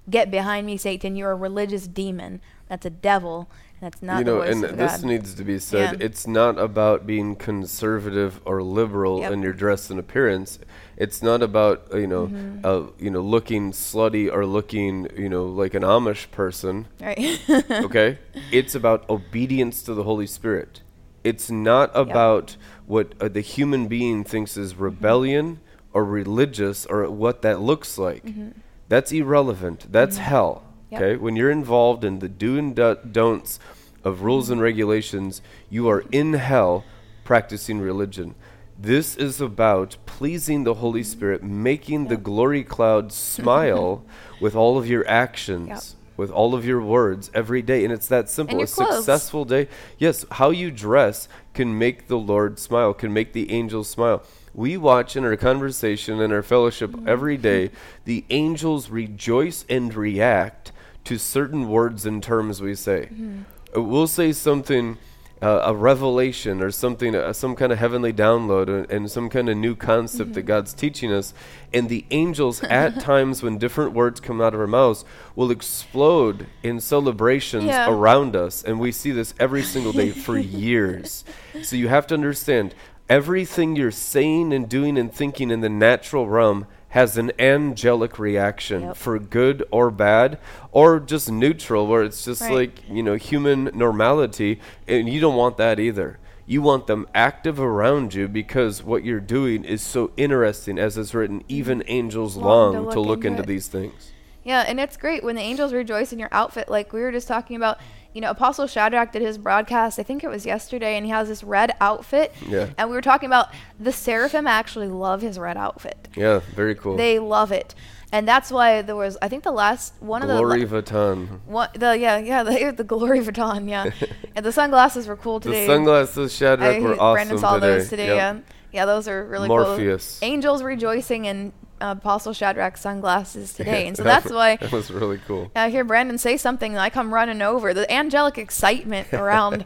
Get behind me, Satan. You're a religious demon. That's a devil that's not you know, and this God. needs to be said. Yeah. It's not about being conservative or liberal yep. in your dress and appearance. It's not about you know, mm-hmm. uh, you know, looking slutty or looking you know like an Amish person. Right. okay. It's about obedience to the Holy Spirit. It's not about yep. what uh, the human being thinks is mm-hmm. rebellion mm-hmm. or religious or what that looks like. Mm-hmm. That's irrelevant. That's mm-hmm. hell. Yep. Okay, when you're involved in the do and don'ts of rules and regulations, you are in hell practicing religion. This is about pleasing the Holy Spirit, making yep. the glory cloud smile with all of your actions. Yep. with all of your words every day. And it's that simple. a clothes. successful day. Yes, how you dress can make the Lord smile, can make the angels smile. We watch in our conversation and our fellowship Mm-hmm. every day the angels rejoice and react to certain words and terms we say. Mm-hmm. Uh, We'll say something, uh, a revelation or something, uh, some kind of heavenly download and, and some kind of new concept Mm-hmm. that God's teaching us. And the angels, at times when different words come out of our mouths, will explode in celebrations Yeah. around us. And we see this every single day for years. So you have to understand everything you're saying and doing and thinking in the natural realm has an angelic reaction Yep. for good or bad or just neutral where it's just Right. like you know human normality and you don't want that either you want them active around you because what you're doing is so interesting as it's written mm-hmm. even angels Long long, to to look look into into these things Yeah, and it's great when the angels rejoice in your outfit. Like we were just talking about, you know, Apostle Shadrach did his broadcast, I think it was yesterday, and he has this red outfit. Yeah. And we were talking about the seraphim actually love his red outfit. yeah very cool They love it. And that's why there was, I think the last one glory of the. Glory Vuitton One, the yeah yeah the, the glory Vuitton yeah and the sunglasses were cool today. the sunglasses Shadrach I- were awesome Brandon saw today. those today. Yep. Yeah, yeah, those are really Morpheus. cool. Angels rejoicing in uh, Apostle Shadrach's sunglasses today, and so That that's why that was really cool I hear Brandon say something, and I come running over. The angelic excitement around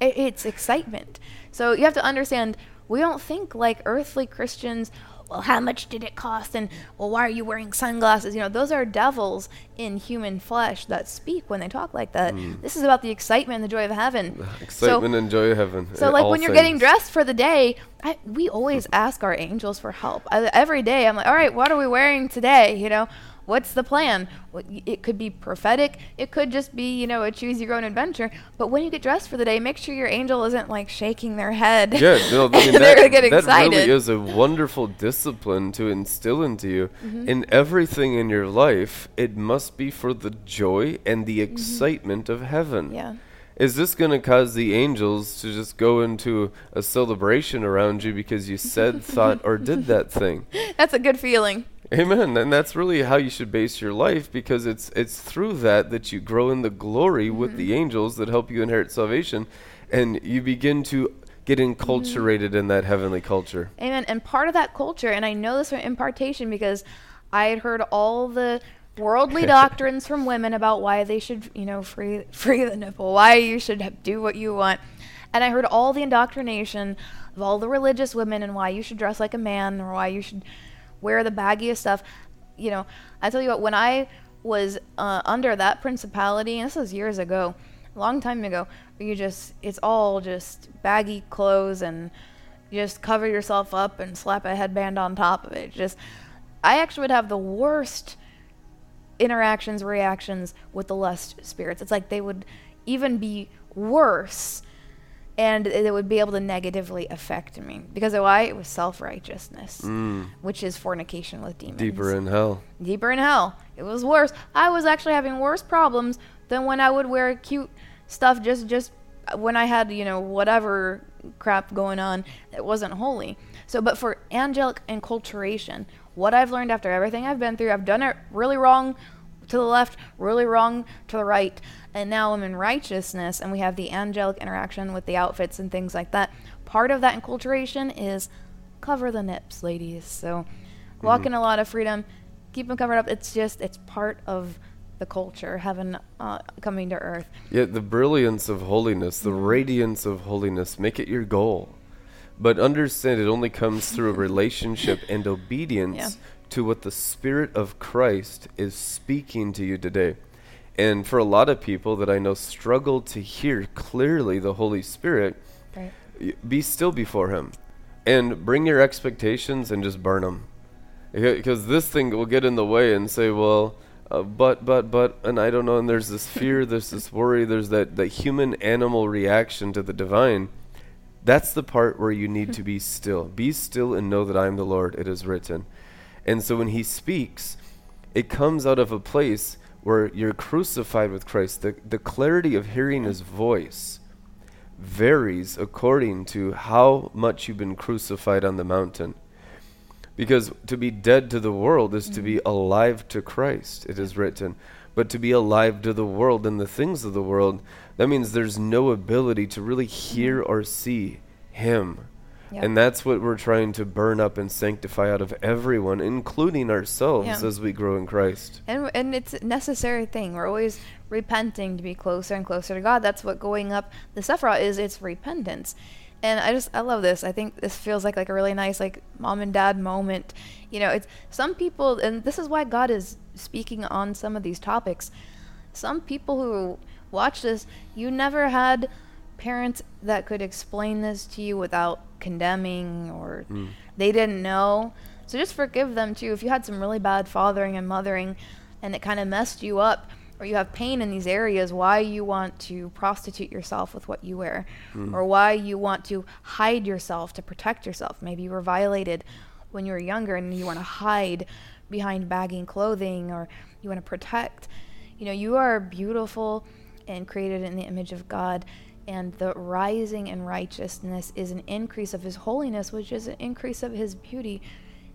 it, it's excitement. So you have to understand, we don't think like earthly Christians. Well, how much did it cost? And well, why are you wearing sunglasses? You know, those are devils in human flesh that speak when they talk like that. This is about the excitement and the joy of heaven. Mm. excitement and joy of heaven So, like when you're getting dressed for the day, I, we always ask our angels for help. I, every day, I'm like, all right, what are we wearing today? You know, what's the plan? It could be prophetic. It could just be, you know, a choose your own adventure. But when you get dressed for the day, make sure your angel isn't like shaking their head. Yeah, no, I mean, They're that, get that excited. really is a wonderful discipline to instill into you. Mm-hmm. In everything in your life, it must be for the joy and the Mm-hmm. excitement of heaven. Yeah. Is this going to cause the angels to just go into a celebration around you because you said, thought, or did that thing? That's a good feeling. Amen. And that's really how you should base your life because it's it's through that that you grow in the glory with Mm-hmm. the angels that help you inherit salvation and you begin to get enculturated in that heavenly culture. Amen. And part of that culture, and I know this from impartation because I had heard all the worldly doctrines from women about why they should, you know, free free the nipple, why you should do what you want. And I heard all the indoctrination of all the religious women and why you should dress like a man or why you should wear the baggiest stuff. You know, I tell you what, when I was uh, under that principality, and this was years ago, a long time ago, you just, it's all just baggy clothes and you just cover yourself up and slap a headband on top of it. Just, I actually would have the worst interactions, reactions with the lust spirits. It's like they would even be worse and it would be able to negatively affect me. Because of why? It was self righteousness, mm. which is fornication with demons. Deeper in hell. Deeper in hell. It was worse. I was actually having worse problems than when I would wear cute stuff just just when I had, you know, whatever crap going on that wasn't holy. So but for angelic enculturation, what I've learned after everything I've been through, I've done it really wrong to the left, really wrong to the right, and now I'm in righteousness and we have the angelic interaction with the outfits and things like that. Part of that enculturation is cover the nips, ladies. So walk in a lot of freedom, keep them covered up. It's just it's part of the culture, heaven uh, coming to earth. Yeah, the brilliance of holiness, the radiance of holiness, make it your goal. But understand it only comes through a relationship and obedience Yeah. to what the Spirit of Christ is speaking to you today. And for a lot of people that I know struggle to hear clearly the Holy Spirit, Right. be still before Him and bring your expectations and just burn them. Because this thing will get in the way and say, well, uh, but, but, but, and I don't know, and there's this fear, there's this worry, there's that, that human animal reaction to the divine. That's the part where you need to be still. Be still and know that I am the Lord, it is written. And so when He speaks, it comes out of a place where you're crucified with Christ. The, the clarity of hearing His voice varies according to how much you've been crucified on the mountain. Because to be dead to the world is to be mm-hmm. alive to Christ, it is written. But to be alive to the world and the things of the world, that means there's no ability to really hear mm-hmm. or see Him. Yep. And that's what we're trying to burn up and sanctify out of everyone, including ourselves Yeah. as we grow in Christ. And and it's a necessary thing. We're always repenting to be closer and closer to God. That's what going up the Sephiroth is. It's repentance. And I just I love this. I think this feels like like a really nice like mom and dad moment. You know, it's some people and this is why God is speaking on some of these topics. Some people who watch this, you never had parents that could explain this to you without condemning or hmm. they didn't know. So just forgive them too. If you had some really bad fathering and mothering and it kind of messed you up or you have pain in these areas, why you want to prostitute yourself with what you wear hmm. or why you want to hide yourself to protect yourself. Maybe you were violated when you were younger and you want to hide behind bagging clothing or you want to protect. You know, you are beautiful and created in the image of God. And the rising in righteousness is an increase of his holiness, which is an increase of his beauty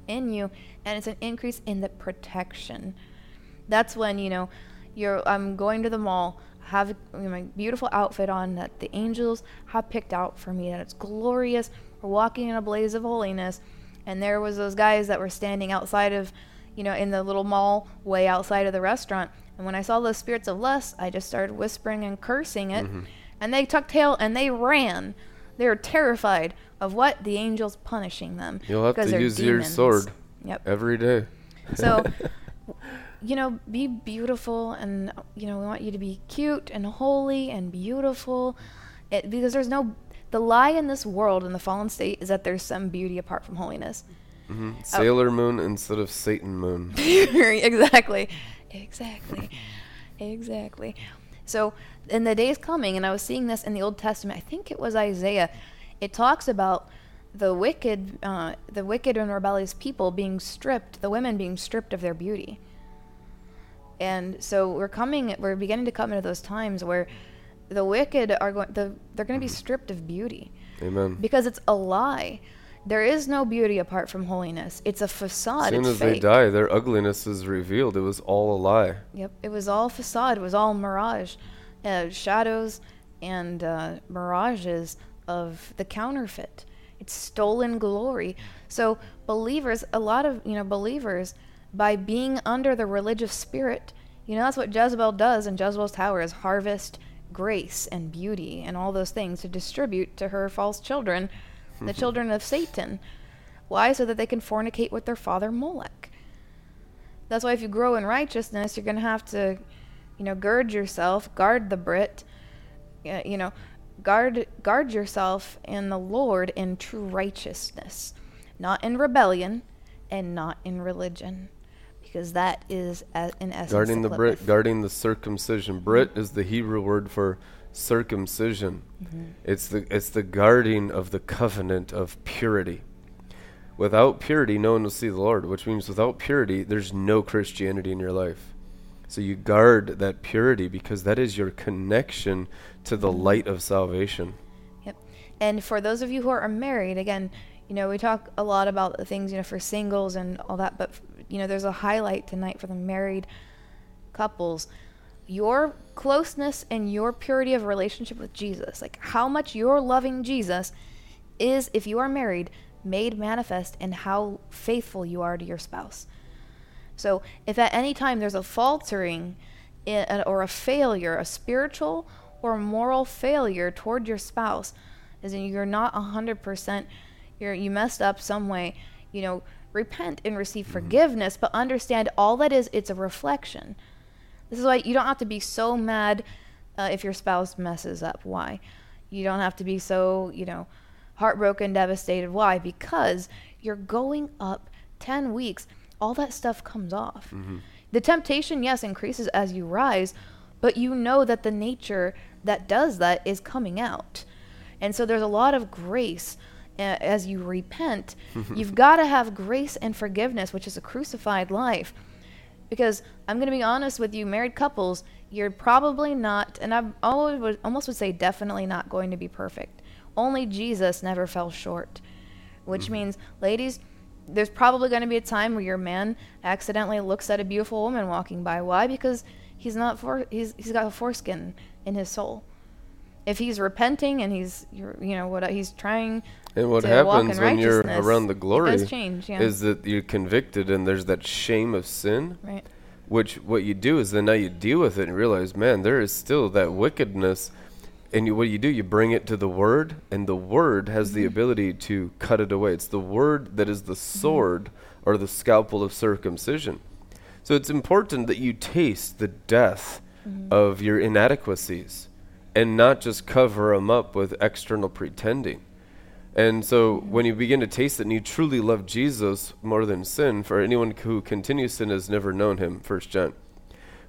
in you. And it's an increase in the protection. That's when, you know, you're I'm going to the mall, have my beautiful outfit on that the angels have picked out for me, that it's glorious. We're walking in a blaze of holiness. And there was those guys that were standing outside of, you know, in the little mall way outside of the restaurant. And when I saw those spirits of lust, I just started whispering and cursing it. Mm-hmm. And they tucked tail and they ran. They were terrified of what the angels punishing them. You'll have because to they're use your sword Yep. every day. So, you know, be beautiful, and you know, we want you to be cute and holy and beautiful, it, because there's no. The lie in this world in the fallen state is that there's some beauty apart from holiness. hmm Sailor Moon instead of Satan Moon. exactly, exactly, exactly. So, in the days coming, and I was seeing this in the Old Testament. I think it was Isaiah. It talks about the wicked, uh, the wicked and rebellious people being stripped, the women being stripped of their beauty. And so we're coming, we're beginning to come into those times where the wicked are going, the, they're going to be stripped of beauty Amen. because it's a lie. There is no beauty apart from holiness. It's a As facade. soon it's as they die, their ugliness is revealed. It was all a lie. Yep, it was all facade. It was all mirage, uh, shadows and uh, mirages of the counterfeit. It's stolen glory. So believers, a lot of you know believers, by being under the religious spirit, you know that's what Jezebel does in Jezebel's tower is harvest grace and beauty and all those things to distribute to her false children, the children of Satan. Why? So that they can fornicate with their father Molech. That's why if you grow in righteousness, you're going to have to, you know, gird yourself, guard the Brit, uh, you know, guard guard yourself in the Lord in true righteousness, not in rebellion, and not in religion, because that is a, in essence Guarding the Brit, guarding the circumcision. Mm-hmm. Brit is the Hebrew word for circumcision. Mm-hmm. It's the it's the guarding of the covenant of purity. Without purity, no one will see the Lord, which means without purity, there's no Christianity in your life. So you guard that purity because that is your connection to the mm-hmm. light of salvation. Yep. And for those of you who are married, again, you know, we talk a lot about the things, you know, for singles and all that, but, you know, there's a highlight tonight for the married couples. Your closeness and your purity of relationship with Jesus, like how much you're loving Jesus, is, if you are married, made manifest in how faithful you are to your spouse. So if at any time there's a faltering or a failure, a spiritual or moral failure toward your spouse, as in you're not 100%, you're, you messed up some way, you know, repent and receive forgiveness, but understand all that is, it's a reflection. This is why you don't have to be so mad uh, if your spouse messes up. Why? You don't have to be so, you know, heartbroken, devastated. Why? Because you're going up 10 weeks. All that stuff comes off. The temptation, yes, increases as you rise, but you know that the nature that does that is coming out. And so there's a lot of grace uh, as you repent. You've got to have grace and forgiveness, which is a crucified life because I'm going to be honest with you, married couples, you're probably not, and I always would, almost would say definitely not going to be perfect. Only Jesus never fell short, which means, ladies, there's probably going to be a time where your man accidentally looks at a beautiful woman walking by. Why? Because he's not for he's he's got a foreskin in his soul. If he's repenting and he's you know what he's trying and what happens when you're around the glory change, yeah. is that you're convicted and there's that shame of sin. right. Which what you do is then now you deal with it and realize, man, there is still that wickedness. And you, what you do, you bring it to the Word, and the Word has the mm-hmm. ability to cut it away. It's the Word that is the mm-hmm. sword or the scalpel of circumcision. So it's important that you taste the death mm-hmm. of your inadequacies and not just cover them up with external pretending. And so when you begin to taste it and you truly love Jesus more than sin, for anyone who continues sin has never known him, First John.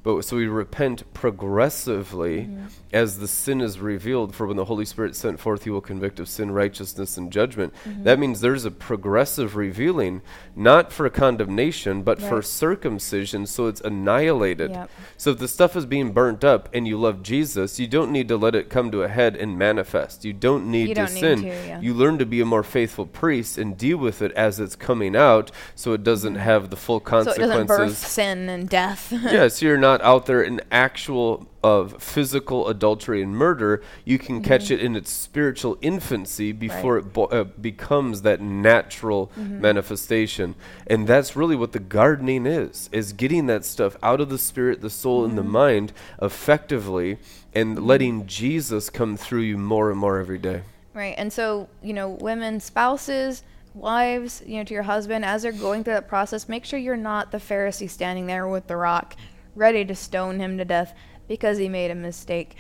But so we repent progressively as the sin is revealed. For when the Holy Spirit sent forth, He will convict of sin, righteousness, and judgment. That means there's a progressive revealing, not for condemnation, but for circumcision, so it's annihilated. Yep. So if the stuff is being burnt up and you love Jesus, you don't need to let it come to a head and manifest. You don't need You to don't need sin. to, yeah. You learn to be a more faithful priest and deal with it as it's coming out, so it doesn't have the full Mm-hmm. So it consequences doesn't birth sin and death. yes, you're not out there in actual of physical adultery and murder. You can mm-hmm. catch it in its spiritual infancy before Right. it bo- uh, becomes that natural mm-hmm. manifestation. And that's really what the gardening is: is getting that stuff out of the spirit, the soul, and the mm-hmm. mind effectively, and letting Jesus come through you more and more every day. Right. And so, you know, women, spouses, wives, you know, to your husband, as they're going through that process, make sure you're not the Pharisee standing there with the rock, ready to stone him to death because he made a mistake.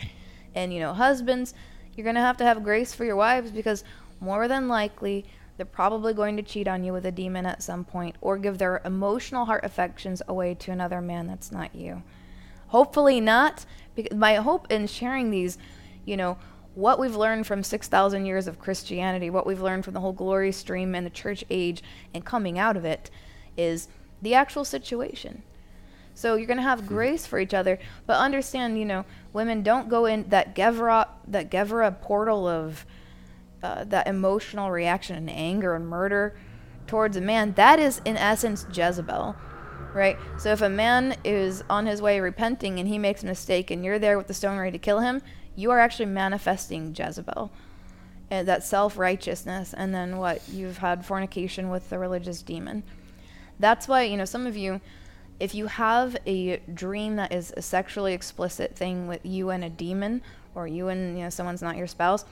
And, you know, husbands, you're going to have to have grace for your wives because more than likely, they're probably going to cheat on you with a demon at some point or give their emotional heart affections away to another man that's not you. Hopefully not. Because my hope in sharing these, you know, what we've learned from 6,000 years of Christianity, what we've learned from the whole glory stream and the church age and coming out of it is the actual situation. So you're going to have grace for each other, but understand, you know, women don't go in that Gevurah, that Gevurah portal of uh, that emotional reaction and anger and murder towards a man. That is, in essence, Jezebel right? So if a man is on his way repenting and he makes a mistake and you're there with the stone ready to kill him, you are actually manifesting Jezebel. And that self righteousness, and then what? You've had fornication with the religious demon. That's why, you know, some of you, if you have a dream that is a sexually explicit thing with you and a demon, or you and, you know, someone's not your spouse,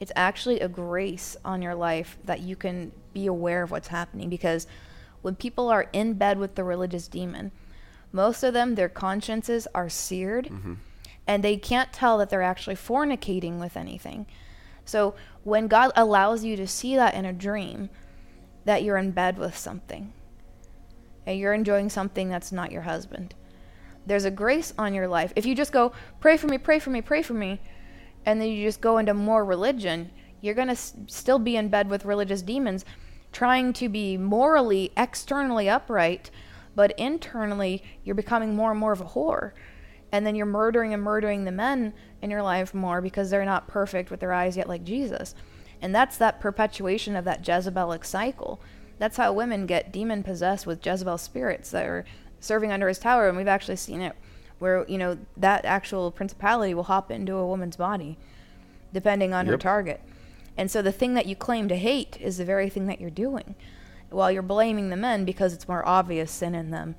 it's actually a grace on your life that you can be aware of what's happening because when people are in bed with the religious demon, most of them, their consciences are seared mm-hmm. and they can't tell that they're actually fornicating with anything. So when God allows you to see that in a dream, that you're in bed with something and you're enjoying something that's not your husband, there's a grace on your life. If you just go, pray for me, pray for me, pray for me, and then you just go into more religion, you're going to s- still be in bed with religious demons trying to be morally, externally upright, but internally you're becoming more and more of a whore. And then you're murdering and murdering the men in your life more because they're not perfect with their eyes yet like Jesus. And that's that perpetuation of that Jezebelic cycle. That's how women get demon possessed with Jezebel spirits that are serving under his tower. And we've actually seen it where, you know, that actual principality will hop into a woman's body depending on her target. And so the thing that you claim to hate is the very thing that you're doing while you're blaming the men because it's more obvious sin in them,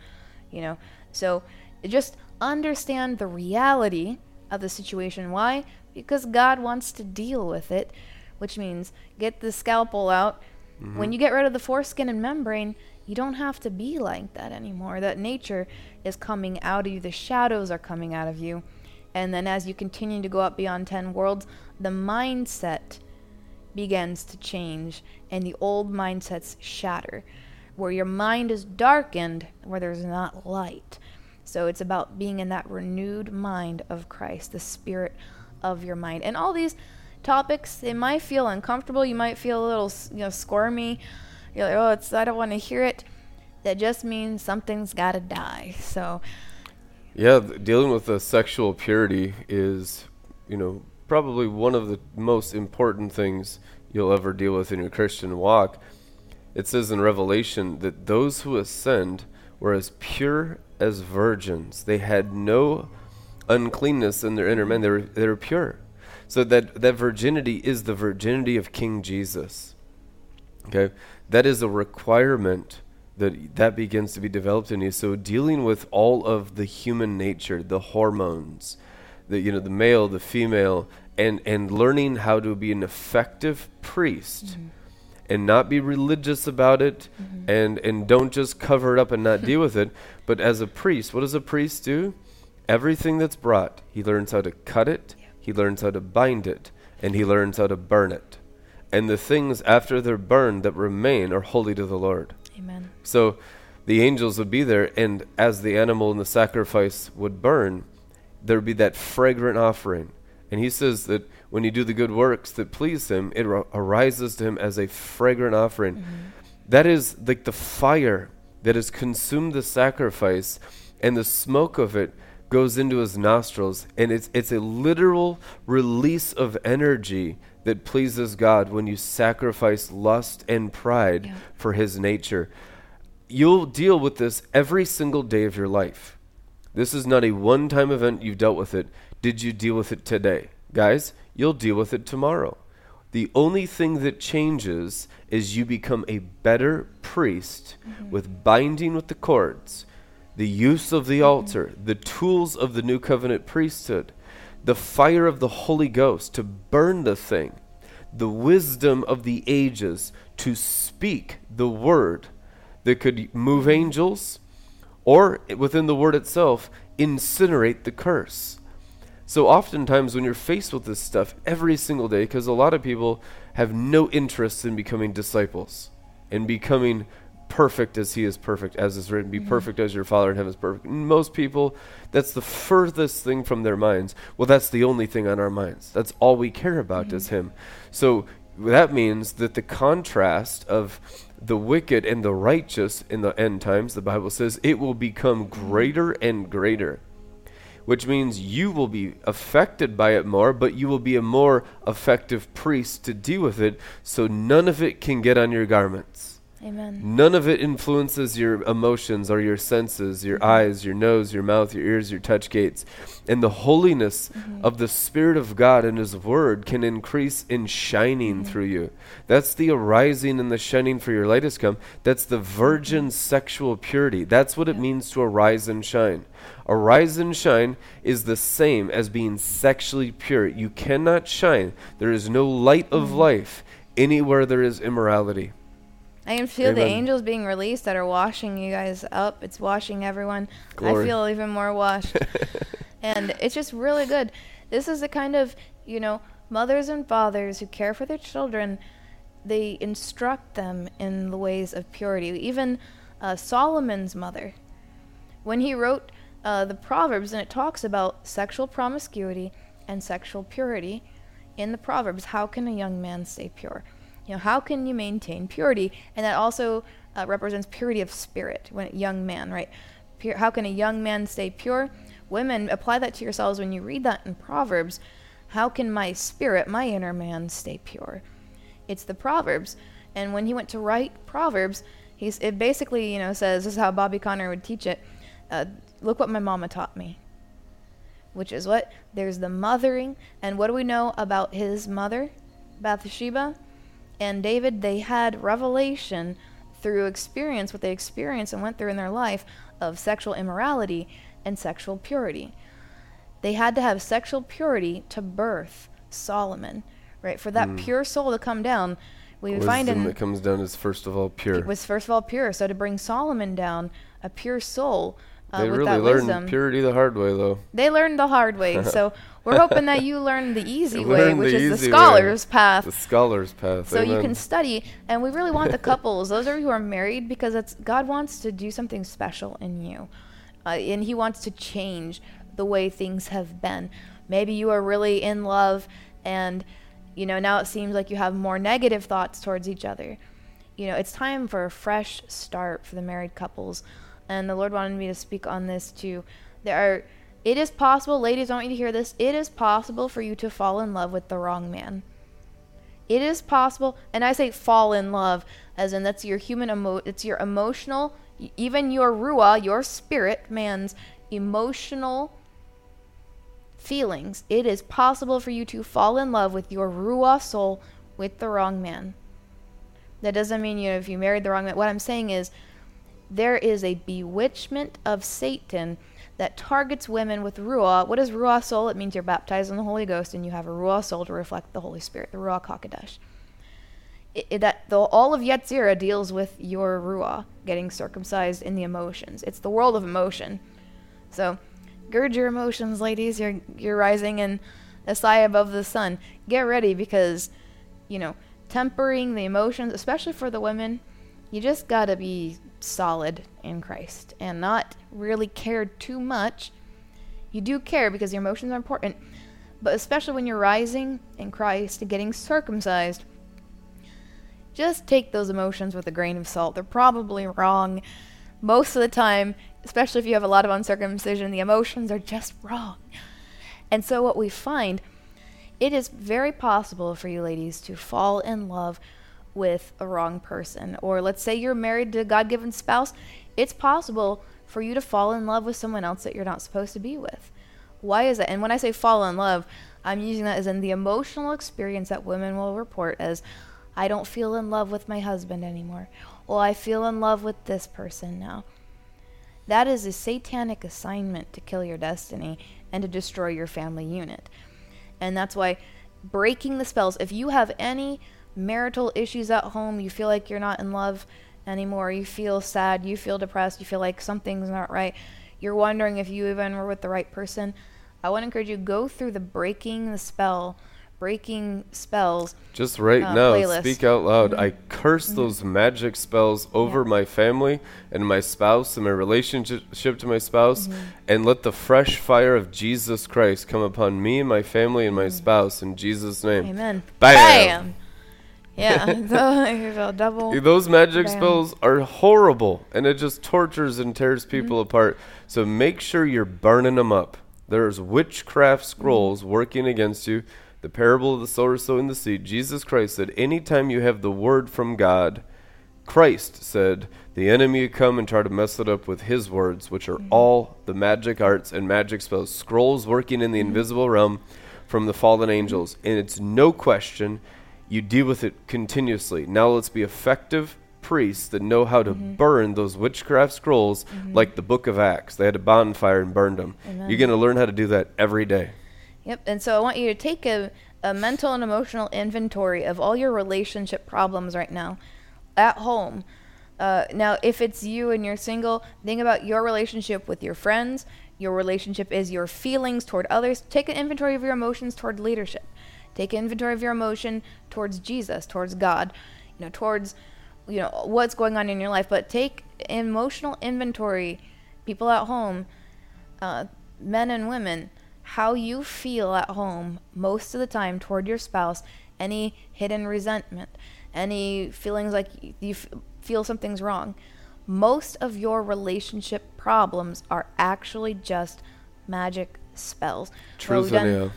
you know. So just understand the reality of the situation. Why? Because God wants to deal with it, which means get the scalpel out. When mm-hmm. you get rid of the foreskin and membrane, you don't have to be like that anymore. That nature is coming out of you, the shadows are coming out of you. And then as you continue to go up beyond 10 worlds, the mindset begins to change and the old mindsets shatter. Where your mind is darkened where there's not light. So it's about being in that renewed mind of christ the spirit of your mind. And all these topics It might feel uncomfortable you might feel a little you know squirmy you're like oh it's i don't want to hear it that just means something's got to die so Yeah, dealing with the sexual purity is, you know, probably one of the most important things you'll ever deal with in your Christian walk. It says in Revelation that those who ascend were as pure as virgins. They had no uncleanness in their inner man. They were, they were pure. So that, that virginity is the virginity of King Jesus. Okay? That is a requirement that that begins to be developed in you. So dealing with all of the human nature, the hormones, the you know the male, the female, and and learning how to be an effective priest. Mm-hmm. And not be religious about it, mm-hmm. and and don't just cover it up and not deal with it. But as a priest, what does a priest do? Everything that's brought, he learns how to cut it. He learns how to bind it, and he learns how to burn it. And the things after they're burned that remain are holy to the Lord. Amen. So the angels would be there, and as the animal and the sacrifice would burn, there would be that fragrant offering. And he says that when you do the good works that please him, it arises to him as a fragrant offering. Mm-hmm. That is like the fire that has consumed the sacrifice, and the smoke of it goes into his nostrils. And it's, it's a literal release of energy that pleases God when you sacrifice lust and pride yeah. for his nature. You'll deal with this every single day of your life. This is not a one time event you've dealt with it. Did you deal with it today? Guys, you'll deal with it tomorrow. The only thing that changes is you become a better priest mm-hmm. with binding with the cords, the use of the altar, the tools of the new covenant priesthood the fire of the Holy Ghost to burn the thing, the wisdom of the ages to speak the word that could move angels, or within the word itself, incinerate the curse. So, oftentimes, when you're faced with this stuff every single day, because a lot of people have no interest in becoming disciples and becoming perfect as he is perfect, as is written, be mm-hmm. perfect as your Father in heaven is perfect. And most people, that's the furthest thing from their minds. Well, that's the only thing on our minds. That's all we care about mm-hmm. is him. So that means that the contrast of the wicked and the righteous in the end times, the Bible says, it will become mm-hmm. greater and greater. Which means you will be affected by it more, but you will be a more effective priest to deal with it, so none of it can get on your garments. Amen. None of it influences your emotions or your senses, your mm-hmm. eyes, your nose, your mouth, your ears, your touch gates. And the holiness mm-hmm. of the Spirit of God and His Word can increase in shining mm-hmm. through you. That's the arising and the shining for your light has come. That's the virgin mm-hmm. sexual purity. That's what it means to arise and shine. Arise and shine is the same as being sexually pure. You cannot shine. There is no light of mm-hmm. life anywhere there is immorality. I can feel Amen. the angels being released that are washing you guys up. It's washing everyone. Glory. I feel even more washed. and it's just really good. This is the kind of, you know, mothers and fathers who care for their children. They instruct them in the ways of purity. Even uh, Solomon's mother, when he wrote uh, the Proverbs, and it talks about sexual promiscuity and sexual purity in the Proverbs, how can a young man stay pure? Know, how can you maintain purity? And that also uh, represents purity of spirit when young man, right? Pure, how can a young man stay pure? Women, apply that to yourselves when you read that in Proverbs. How can my spirit, my inner man, stay pure? It's the Proverbs. And when he went to write Proverbs, he's it basically, you know, says this is how Bobby Conner would teach it. Uh, look what my mama taught me. Which is what? There's the mothering. And what do we know about his mother, Bathsheba? And David, they had revelation through experience, what they experienced and went through in their life of sexual immorality and sexual purity. They had to have sexual purity to birth Solomon, right? For that mm. pure soul to come down, we Wisdom find in that comes down is first of all pure. It was first of all pure. So to bring Solomon down, a pure soul, uh, they with really that learned wisdom, purity the hard way, though. They learned the hard way. so we're hoping that you learn the easy way, which is the scholar's way. path. The scholar's path. So Amen. you can study, and we really want the couples, those of you who are married, because it's God wants to do something special in you, uh, and He wants to change the way things have been. Maybe you are really in love, and you know now it seems like you have more negative thoughts towards each other. You know, it's time for a fresh start for the married couples and the Lord wanted me to speak on this too. There are it is possible, ladies, I want you to hear this. It is possible for you to fall in love with the wrong man. It is possible, and I say fall in love, as in that's your human emo, it's your emotional, even your ruah, your spirit, man's emotional feelings. It is possible for you to fall in love with your ruah soul with the wrong man. That doesn't mean you know if you married the wrong man. What I'm saying is there is a bewitchment of Satan that targets women with ruah. What is ruah soul? It means you're baptized in the Holy Ghost and you have a ruah soul to reflect the Holy Spirit, the ruach hakodesh. It, it, that the, all of Yetzirah deals with your ruah getting circumcised in the emotions. It's the world of emotion. So, gird your emotions, ladies. You're you're rising in a sigh above the sun. Get ready because, you know, tempering the emotions, especially for the women, you just gotta be solid in Christ and not really care too much. You do care because your emotions are important, but especially when you're rising in Christ and getting circumcised, just take those emotions with a grain of salt. They're probably wrong. Most of the time, especially if you have a lot of uncircumcision, the emotions are just wrong. And so, what we find, it is very possible for you ladies to fall in love with a wrong person. Or let's say you're married to a God given spouse, it's possible for you to fall in love with someone else that you're not supposed to be with. Why is that? And when I say fall in love, I'm using that as in the emotional experience that women will report as I don't feel in love with my husband anymore. Well, I feel in love with this person now. That is a satanic assignment to kill your destiny and to destroy your family unit. And that's why breaking the spells, if you have any marital issues at home, you feel like you're not in love anymore, you feel sad, you feel depressed, you feel like something's not right, you're wondering if you even were with the right person, I want to encourage you go through the breaking the spell breaking spells. Just right uh, now, playlist. speak out loud. Mhm. I curse those magic spells over Yeah. my family and my spouse and my relationship to my spouse, Mm-hmm. and let the fresh fire of Jesus Christ come upon me and my family and my Mm-hmm. spouse in Jesus' name. Amen. Bam! Yeah, double. Those magic spells are horrible, and it just tortures and tears Mm-hmm. people apart. So make sure you're burning them up. There's witchcraft Mm-hmm. scrolls working against you. The parable of the sower sowing the seed. Jesus Christ said, anytime you have the word from God, Christ said, the enemy come and try to mess it up with his words, which are Mm-hmm. all the magic arts and magic spells, scrolls working in the Mm-hmm. invisible realm from the fallen angels. And it's no question you deal with it continuously. Now let's be effective priests that know how to Mm-hmm. burn those witchcraft scrolls like the book of Acts. They had a bonfire and burned them. Amen. You're going to learn how to do that every day. Yep. And so I want you to take a, a mental and emotional inventory of all your relationship problems right now at home. Uh, now, if it's you and you're single, think about your relationship with your friends. Your relationship is your feelings toward others. Take an inventory of your emotions toward leadership. Take inventory of your emotion towards Jesus, towards God, you know, towards you know what's going on in your life. But take emotional inventory, people at home, uh, men and women, how you feel at home most of the time toward your spouse, any hidden resentment, any feelings like you f- feel something's wrong. Most of your relationship problems are actually just magic spells. Well, Truth we've done-.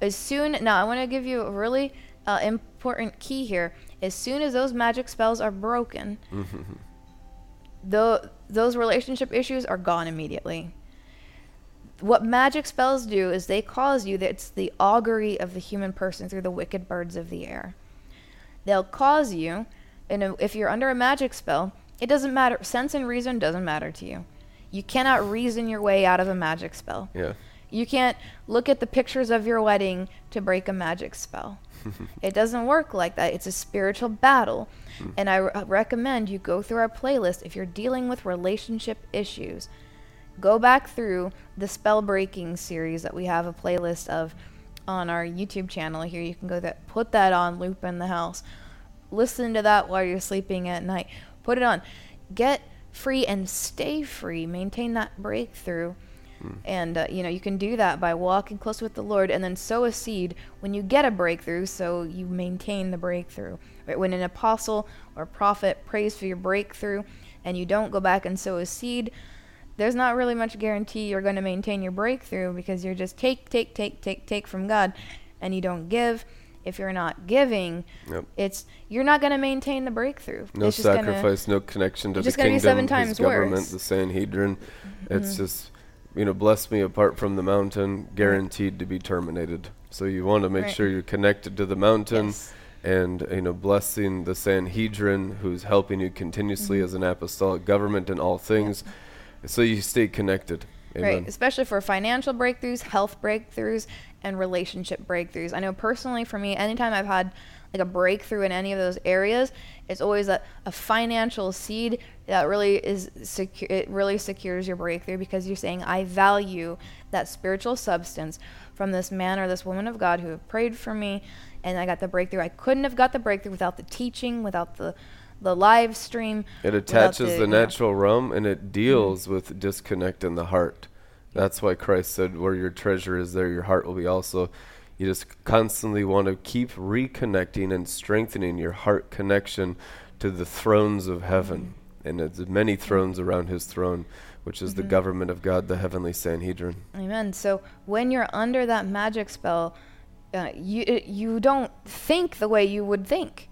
As soon now i want to give you a really uh, important key here. As soon as those magic spells are broken tho- those relationship issues are gone immediately. What magic spells do is they cause you that's the augury of the human person through the wicked birds of the air. They'll cause you and if you're under a magic spell it doesn't matter sense and reason doesn't matter to you. You cannot reason your way out of a magic spell. Yeah. You can't look at the pictures of your wedding to break a magic spell. it doesn't work like that. It's a spiritual battle. Hmm. And I uh, recommend you go through our playlist if you're dealing with relationship issues. Go back through the spell breaking series that we have a playlist of on our YouTube channel here. You can go that put that on loop in the house. Listen to that while you're sleeping at night. Put it on. Get free and stay free. Maintain that breakthrough. And uh, you know you can do that by walking close with the Lord, and then sow a seed when you get a breakthrough, so you maintain the breakthrough. Right? When an apostle or prophet prays for your breakthrough, and you don't go back and sow a seed, there's not really much guarantee you're going to maintain your breakthrough because you're just take, take, take, take, take from God, and you don't give. if you're not giving, Yep. it's you're not going to maintain the breakthrough. No it's just gonna- sacrifice, no connection to the just gonna be kingdom, seven his times government, worse. the Sanhedrin. It's Mm-hmm. just, you know, bless me apart from the mountain, guaranteed to be terminated. So you want to make Right. sure you're connected to the mountain Yes. and, you know, blessing the Sanhedrin who's helping you continuously Mm-hmm. as an apostolic government in all things. So you stay connected. Amen. Right, especially for financial breakthroughs, health breakthroughs, and relationship breakthroughs. I know personally for me, anytime I've had like a breakthrough in any of those areas, it's always a, a financial seed that really is secure. it really secures your breakthrough because you're saying I value that spiritual substance from this man or this woman of God who have prayed for me and I got the breakthrough. I couldn't have got the breakthrough without the teaching, without the the live stream. It attaches the, know- natural realm and it mm-hmm. deals with disconnect in the heart. That's why Christ said, Where your treasure is, there your heart will be also. You just constantly want to keep reconnecting and strengthening your heart connection to the thrones of heaven. And it's many thrones around his throne, which is the government of God, the heavenly Sanhedrin. Amen. So when you're under that magic spell, uh, you you don't think the way you would think.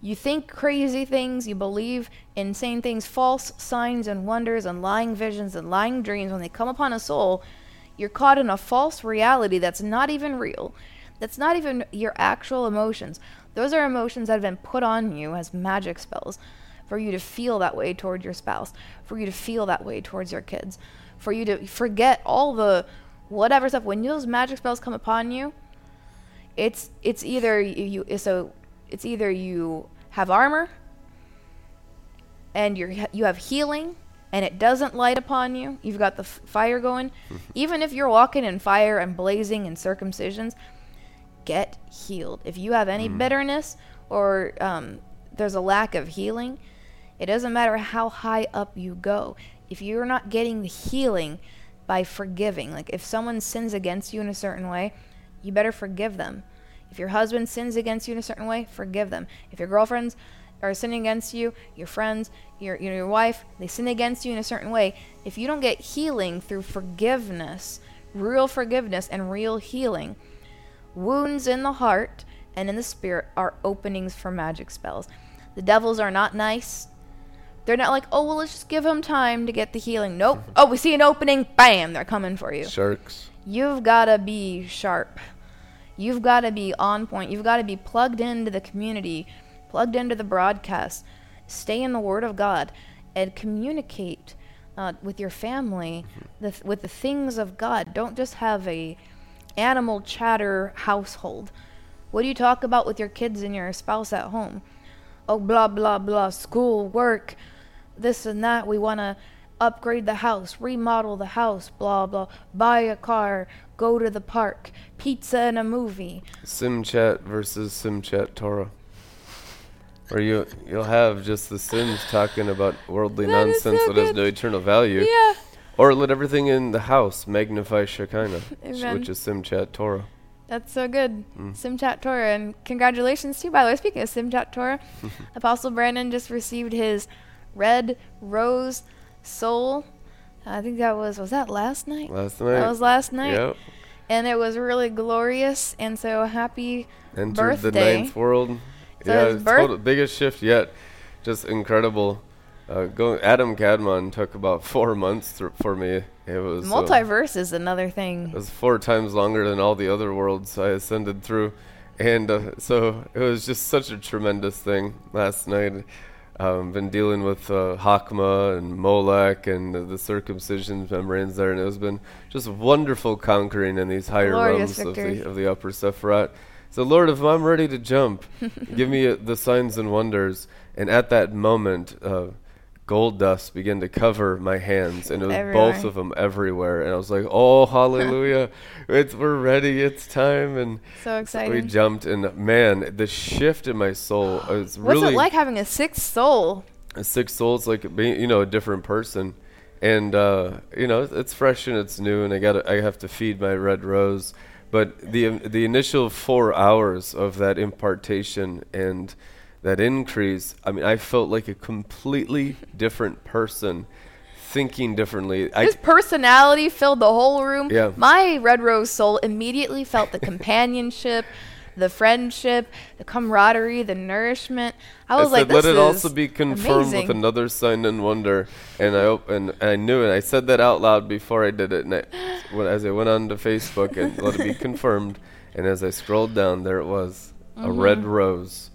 You think crazy things. You believe insane things, false signs and wonders, and lying visions and lying dreams. When they come upon a soul, you're caught in a false reality that's not even real. That's not even your actual emotions. Those are emotions that have been put on you as magic spells for you to feel that way toward your spouse, for you to feel that way towards your kids, for you to forget all the whatever stuff. When those magic spells come upon you, it's it's either you, so it's either you have armor and you you have healing and it doesn't light upon you. You've got the f- fire going. Even if you're walking in fire and blazing in circumcisions, get healed. If you have any bitterness or um, there's a lack of healing, it doesn't matter how high up you go. If you're not getting the healing by forgiving, like if someone sins against you in a certain way, you better forgive them. If your husband sins against you in a certain way, forgive them. If your girlfriends are sinning against you, your friends, your you know, your wife, they sin against you in a certain way. If you don't get healing through forgiveness, real forgiveness and real healing, wounds in the heart and in the spirit are openings for magic spells. The devils are not nice. They're not like, oh well, let's just give them time to get the healing. Nope. Oh, we see an opening, bam, they're coming for you. Sharks. You've got to be sharp. You've got to be on point. You've got to be plugged into the community, plugged into the broadcast. Stay in the Word of God and communicate uh, with your family the, th- with the things of God. Don't just have a animal chatter household. What do you talk about with your kids and your spouse at home? Oh, blah, blah, blah, school, work, this and that. We want to upgrade the house, remodel the house, blah, blah, buy a car, go to the park, pizza and a movie. Simchat versus Simchat Torah. Or you you'll have just the Sims talking about worldly That nonsense so that has no eternal value. Yeah. Or let everything in the house magnify Shekinah, Amen. which is Simchat Torah. That's so good. Mm. Simchat Torah. And congratulations too, by the way. Speaking of Simchat Torah, Apostle Brandon just received his red rose soul. I think that was, was that last night? Last night. That was last night. Yep. And it was really glorious. And so happy Entered the birthday. ninth world. So yeah, it's birth- total, biggest shift yet. Just incredible. Uh, going, Adam Kadmon took about four months thr for me. It was uh, Multiverse is another thing. It was four times longer than all the other worlds I ascended through. And uh, so it was just such a tremendous thing last night. Um, been dealing with uh, Chokmah and Molech and the, the circumcision membranes there, and it has been just wonderful conquering in these higher Glorious realms of the, of the upper Sephirat. So, Lord, if I'm ready to jump, give me uh, the signs and wonders. And at that moment, uh, gold dust began to cover my hands, and it was both of them everywhere. And I was like, "Oh, hallelujah! it's we're ready. It's time." And So so we jumped, and man, the shift in my soul is really. What's it like having a sixth soul? a sixth soul. It's like being, you know, a different person, and uh, you know, it's fresh and it's new, and I got I have to feed my red rose. But the the initial four hours of that impartation and that increase, I mean, I felt like a completely different person, thinking differently. I His personality filled the whole room. Yeah. My red rose soul immediately felt the companionship, the friendship, the camaraderie, the nourishment. I was I like, said, let it also be confirmed amazing. with another sign and wonder. And I op- and I knew it. I said that out loud before I did it. And I, when, as I went on to Facebook and let it be confirmed, and as I scrolled down, there it was, a red Mm-hmm. rose.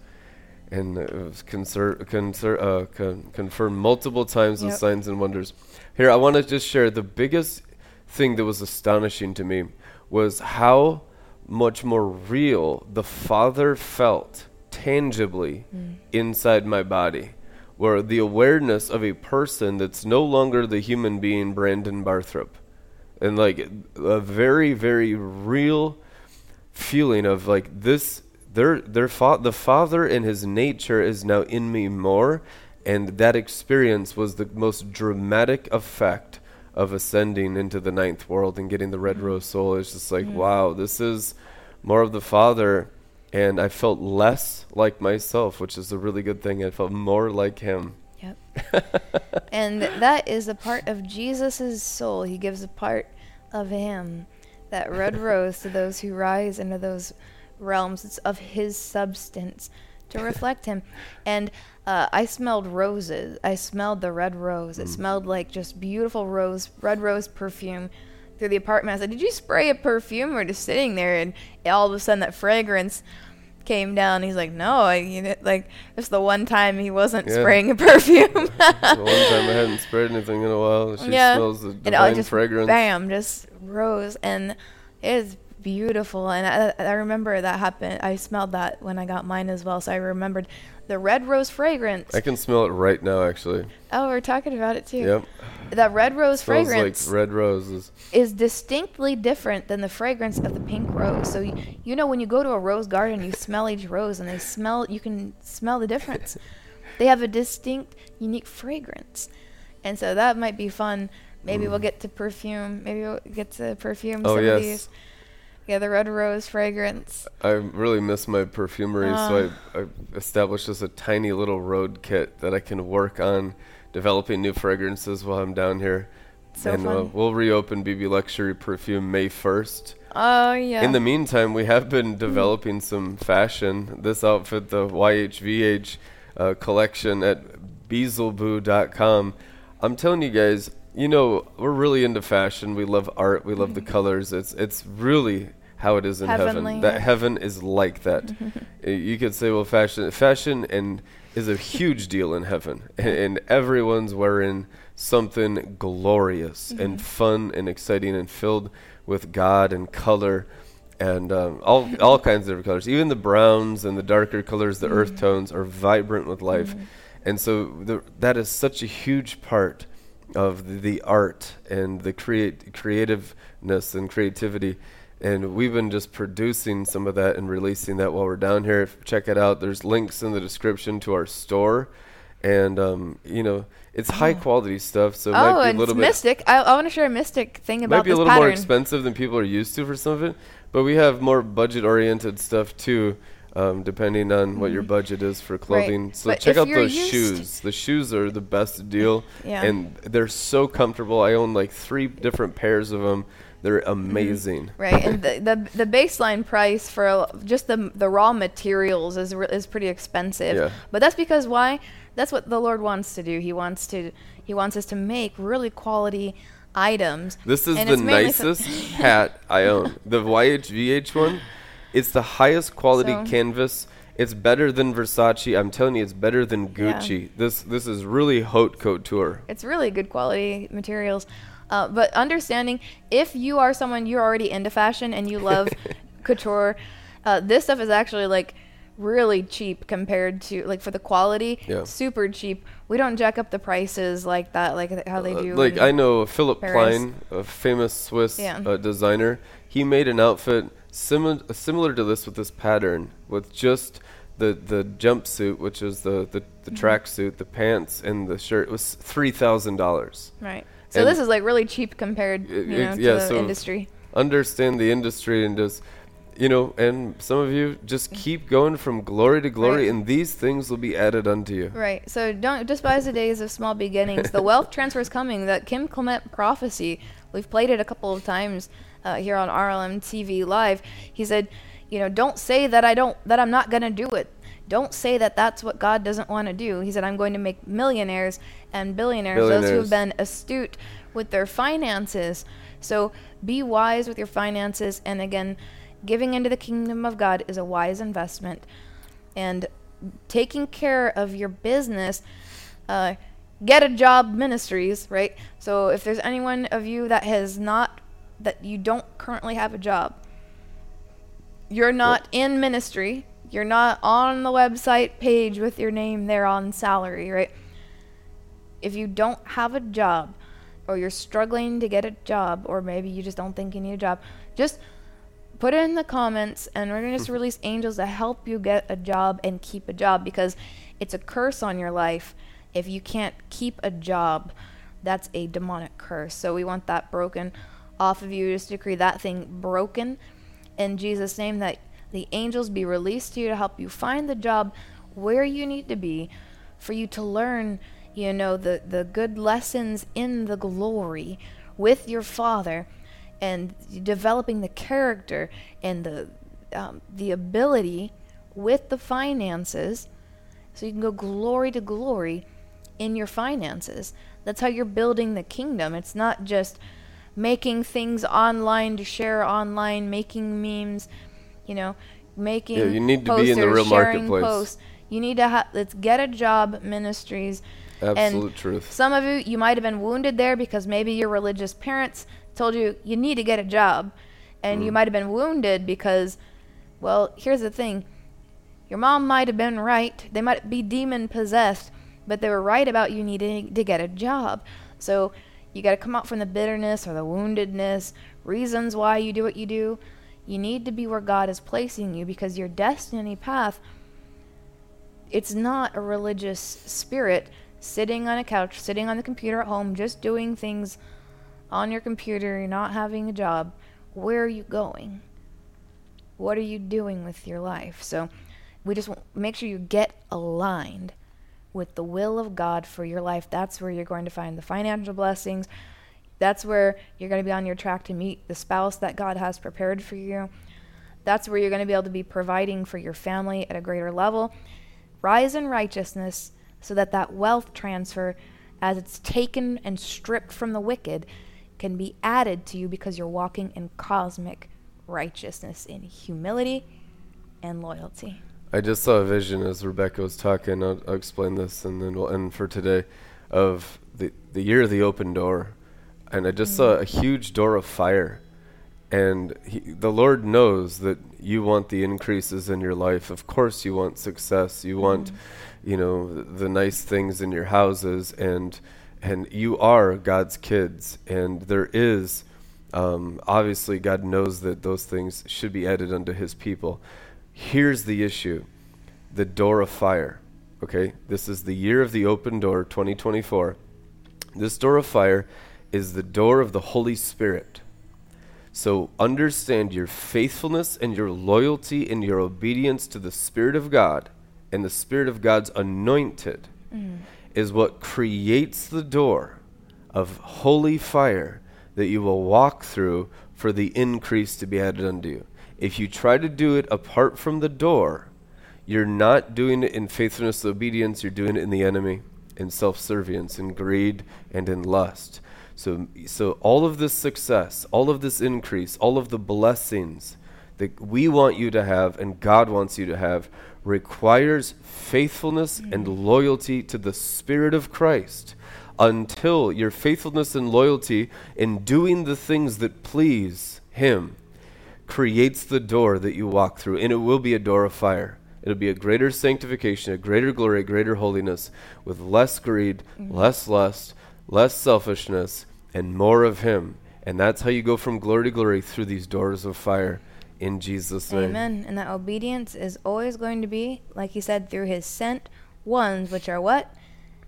And it was conser- conser- uh, con- confirmed multiple times with Yep. signs and wonders. Here, I want to just share the biggest thing that was astonishing to me was how much more real the Father felt tangibly mm. inside my body. Where the awareness of a person that's no longer the human being Brandon Barthrop. And like a very, very real feeling of like this their their fa- the father and his nature is now in me more and that experience was the most dramatic effect of ascending into the ninth world and getting the red mm-hmm. rose soul it's just like mm-hmm. wow this is more of the father and i felt less like myself which is a really good thing i felt more like him Yep. and that is a part of Jesus' soul. He gives a part of him, that red rose, to those who rise into those realms. It's of his substance to reflect him. And uh, I smelled roses. I smelled the red rose. It smelled like just beautiful rose, red rose perfume through the apartment. I said, Did you spray a perfume or just sitting there? And all of a sudden, that fragrance came down. He's like, no, I, you know, like it's the one time he wasn't Yeah. spraying a perfume. the one time i hadn't sprayed anything in a while she yeah, smells the and all divine just fragrance bam, just rose, and it is beautiful. And I, I remember that happened. I smelled that when I got mine as well, so I remembered the red rose fragrance. i can smell it right now actually oh, we're talking about it too. yep That red rose fragrance like red roses is distinctly different than the fragrance of the pink rose. So you, you know when you go to a rose garden, you smell each rose, and they smell. You can smell the difference. they have a distinct, unique fragrance, and so that might be fun. Maybe we'll get to perfume. Maybe we'll get to perfume Mm. Oh, some yes. of these. Yeah, the red rose fragrance. I really miss my perfumery, Ah. so I, I established just a tiny little road kit that I can work on developing new fragrances while I'm down here. So and Uh, we'll reopen BB Luxury Perfume May 1st. Oh yeah. In the meantime, we have been developing some fashion. This outfit, the YHVH uh, collection at Beeezelboo.com. I'm telling you guys, you know, we're really into fashion. We love art. We love the colors. It's it's really how it is in Heavenly, heaven. That heaven is like that. Uh, you could say, well, fashion, fashion, and is a huge deal in heaven, and, and everyone's wearing something glorious Mm-hmm. and fun and exciting and filled with God and color and um, all all kinds of different colors. Even the browns and the darker colors, the Mm-hmm. earth tones, are vibrant with life, and so the, that is such a huge part of the, the art and the create creativeness and creativity. And we've been just producing some of that and releasing that while we're down here. Check it out. There's links in the description to our store, and um, you know it's high quality stuff. So it oh, might be a little it's bit mystic. I, I want to share a mystic thing about it. might be a little pattern. more expensive than people are used to for some of it, but we have more budget-oriented stuff too, um, depending on what your budget is for clothing. Right. So Mm-hmm. But check out those shoes. The shoes are the best deal, Yeah. and they're so comfortable. I own like three different pairs of them. They're mm-hmm. amazing. Right, and the, the the baseline price for just the the raw materials is re- is pretty expensive. Yeah. But that's because why? That's what the Lord wants to do. He wants to he wants us to make really quality items. This is And the it's mainly so- nicest hat I own. The YHVH one. It's the highest quality So- canvas. It's better than Versace. I'm telling you, it's better than Gucci. Yeah. Gucci. This this is really haute couture. It's really good quality materials. Uh, but understanding if you are someone you're already into fashion and you love couture, uh, this stuff is actually like really cheap compared to like for the quality, Yeah. super cheap. We don't jack up the prices like that, like how they Uh, do. like I know Philipp. Plein, a famous Swiss Yeah. uh, designer. He made an outfit similar similar to this with this pattern, with just the the jumpsuit, which is the the, the Mm-hmm. tracksuit, the pants, and the shirt. It was three thousand dollars. Right. So And- this is like really cheap compared, you know, to yeah, the so- industry. Understand the industry and just. You know, and some of you just keep going from glory to glory, Right. and these things will be added unto you. Right. So don't despise the days of small beginnings. The wealth transfer is coming. That Kim Clement prophecy. We've played it a couple of times uh, here on RLM TV Live. He said, you know, don't say that I don't that I'm not going to do it. Don't say that that's what God doesn't want to do. He said, I'm going to make millionaires and billionaires, those who have been astute with their finances. So be wise with your finances. And again, giving into the kingdom of God is a wise investment. And taking care of your business, uh, get a job ministries, right? So if there's anyone of you that has not, that you don't currently have a job, you're not in ministry, you're not on the website page with your name there on salary, right? If you don't have a job, or you're struggling to get a job, or maybe you just don't think you need a job, just put it in the comments and we're going to just hmm. release angels to help you get a job and keep a job because it's a curse on your life if you can't keep a job. That's a demonic curse. So we want that broken off of you. Just decree that thing broken in jesus name that the angels be released to you to help you find the job where you need to be for you to learn you know the the good lessons in the glory with your father and developing the character and the um, the ability with the finances so you can go glory to glory in your finances that's how you're building the kingdom it's not just making things online to share online making memes you know making Yeah, you need to be in the posters, real marketplace. posts. you need to have let's get a job ministries Absolute and truth. some of you, you might have been wounded there because maybe your religious parents told you you need to get a job. And Mm. you might have been wounded because, well, here's the thing your mom might have been right. They might be demon possessed, but they were right about you needing to get a job. So you got to come out from the bitterness or the woundedness, reasons why you do what you do. You need to be where God is placing you because your destiny path it's not a religious spirit sitting on a couch, sitting on the computer at home, just doing things on your computer, you're not having a job. Where are you going? What are you doing with your life? So we just make sure you get aligned with the will of God for your life. That's where you're going to find the financial blessings. That's where you're going to be on your track to meet the spouse that God has prepared for you. That's where you're going to be able to be providing for your family at a greater level. Rise in righteousness so that that wealth transfer, as it's taken and stripped from the wicked, can be added to you because you're walking in cosmic righteousness, in humility and loyalty. I just saw a vision as Rebekah was talking. I'll, I'll explain this and then we'll end for today. Of the the year of the open door, and I just saw mm. a huge door of fire, and he, the Lord knows that you want the increases in your life. Of course, you want success. You want, mm. You know, the, nice things in your houses, and and you are God's kids, and there is. Um, obviously, God knows that those things should be added unto His people. Here's the issue the door of fire. Okay? This is the year of the open door, 2024. This door of fire is the door of the Holy Spirit. So understand your faithfulness and your loyalty and your obedience to the Spirit of God and the Spirit of God's anointed mm. is what creates the door of holy fire that you will walk through for the increase to be added unto you. If you try to do it apart from the door, you're not doing it in faithfulness obedience, you're doing it in the enemy, in self-servience, in greed, and in lust. So, so all of this success, all of this increase, all of the blessings that we want you to have and God wants you to have requires faithfulness and mm. loyalty to the Spirit of Christ until your faithfulness and loyalty in doing the things that please Him creates the door that you walk through, and it will be a door of fire. It'll be a greater sanctification, a greater glory, a greater holiness, with less greed, mm. less lust, less selfishness, and more of Him. And that's how you go from glory to glory through these doors of fire in Jesus' name. Amen. And that obedience is always going to be, like he said, through his sent ones, which are what?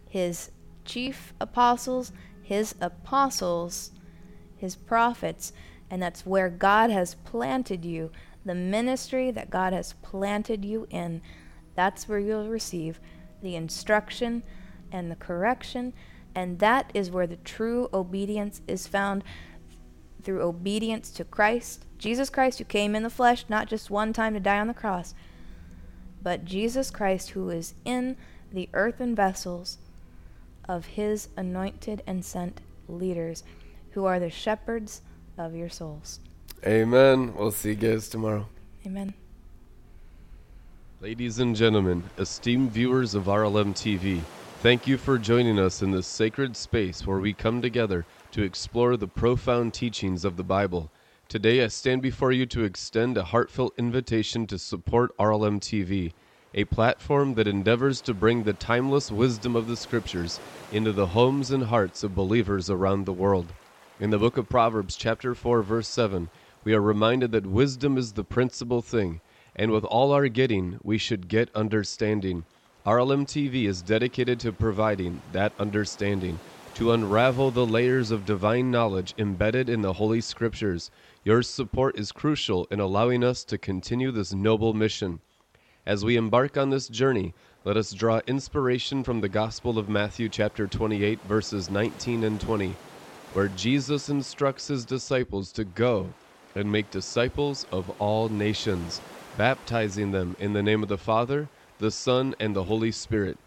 His chief apostles, his apostles, his prophets. And that's where God has planted you. The ministry that God has planted you in. That's where you'll receive the instruction and the correction. And that is where the true obedience is found. Through obedience to Christ, Jesus Christ, who came in the flesh, not just one time to die on the cross, but Jesus Christ, who is in the earthen vessels of his anointed and sent leaders, who are the shepherds of your souls. Amen. We'll see you guys tomorrow. Amen. Ladies and gentlemen, esteemed viewers of RLM TV, thank you for joining us in this sacred space where we come together to explore the profound teachings of the Bible. Today I stand before you to extend a heartfelt invitation to support RLM TV, a platform that endeavors to bring the timeless wisdom of the Scriptures into the homes and hearts of believers around the world. In the book of Proverbs, chapter 4, verse 7, we are reminded that wisdom is the principal thing and with all our getting, we should get understanding. RLM TV is dedicated to providing that understanding, to unravel the layers of divine knowledge embedded in the Holy Scriptures. Your support is crucial in allowing us to continue this noble mission. As we embark on this journey, let us draw inspiration from the Gospel of Matthew, chapter 28, verses 19 and 20, where Jesus instructs his disciples to go and make disciples of all nations baptizing them in the name of the Father, the Son, and the Holy Spirit.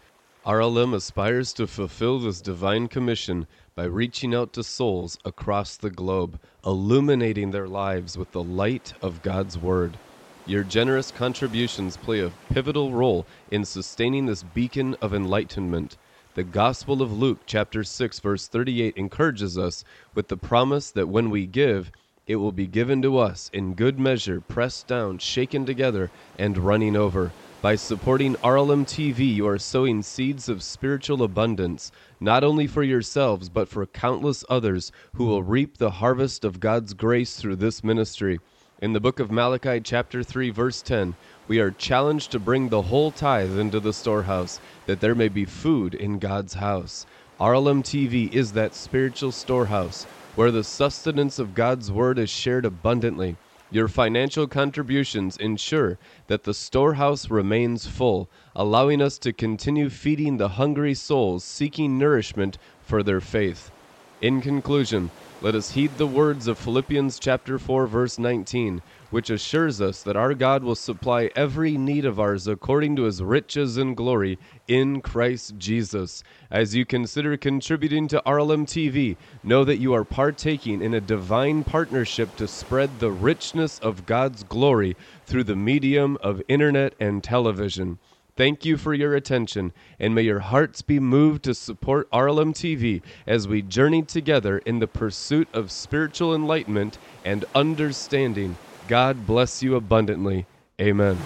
RLM aspires to fulfill this divine commission by reaching out to souls across the globe, illuminating their lives with the light of God's Word. Your generous contributions play a pivotal role in sustaining this beacon of enlightenment. The Gospel of Luke, chapter 6, verse 38, encourages us with the promise that when we give, it will be given to us in good measure, pressed down, shaken together, and running over. By supporting RLM TV, you are sowing seeds of spiritual abundance, not only for yourselves, but for countless others who will reap the harvest of God's grace through this ministry. In the book of Malachi, chapter 3, verse 10, we are challenged to bring the whole tithe into the storehouse, that there may be food in God's house. RLM TV is that spiritual storehouse where the sustenance of God's Word is shared abundantly. Your financial contributions ensure that the storehouse remains full, allowing us to continue feeding the hungry souls seeking nourishment for their faith. In conclusion, let us heed the words of Philippians chapter 4 verse 19, which assures us that our God will supply every need of ours according to his riches and glory in Christ Jesus. As you consider contributing to RLM TV, know that you are partaking in a divine partnership to spread the richness of God's glory through the medium of internet and television. Thank you for your attention, and may your hearts be moved to support RLM TV as we journey together in the pursuit of spiritual enlightenment and understanding. God bless you abundantly. Amen.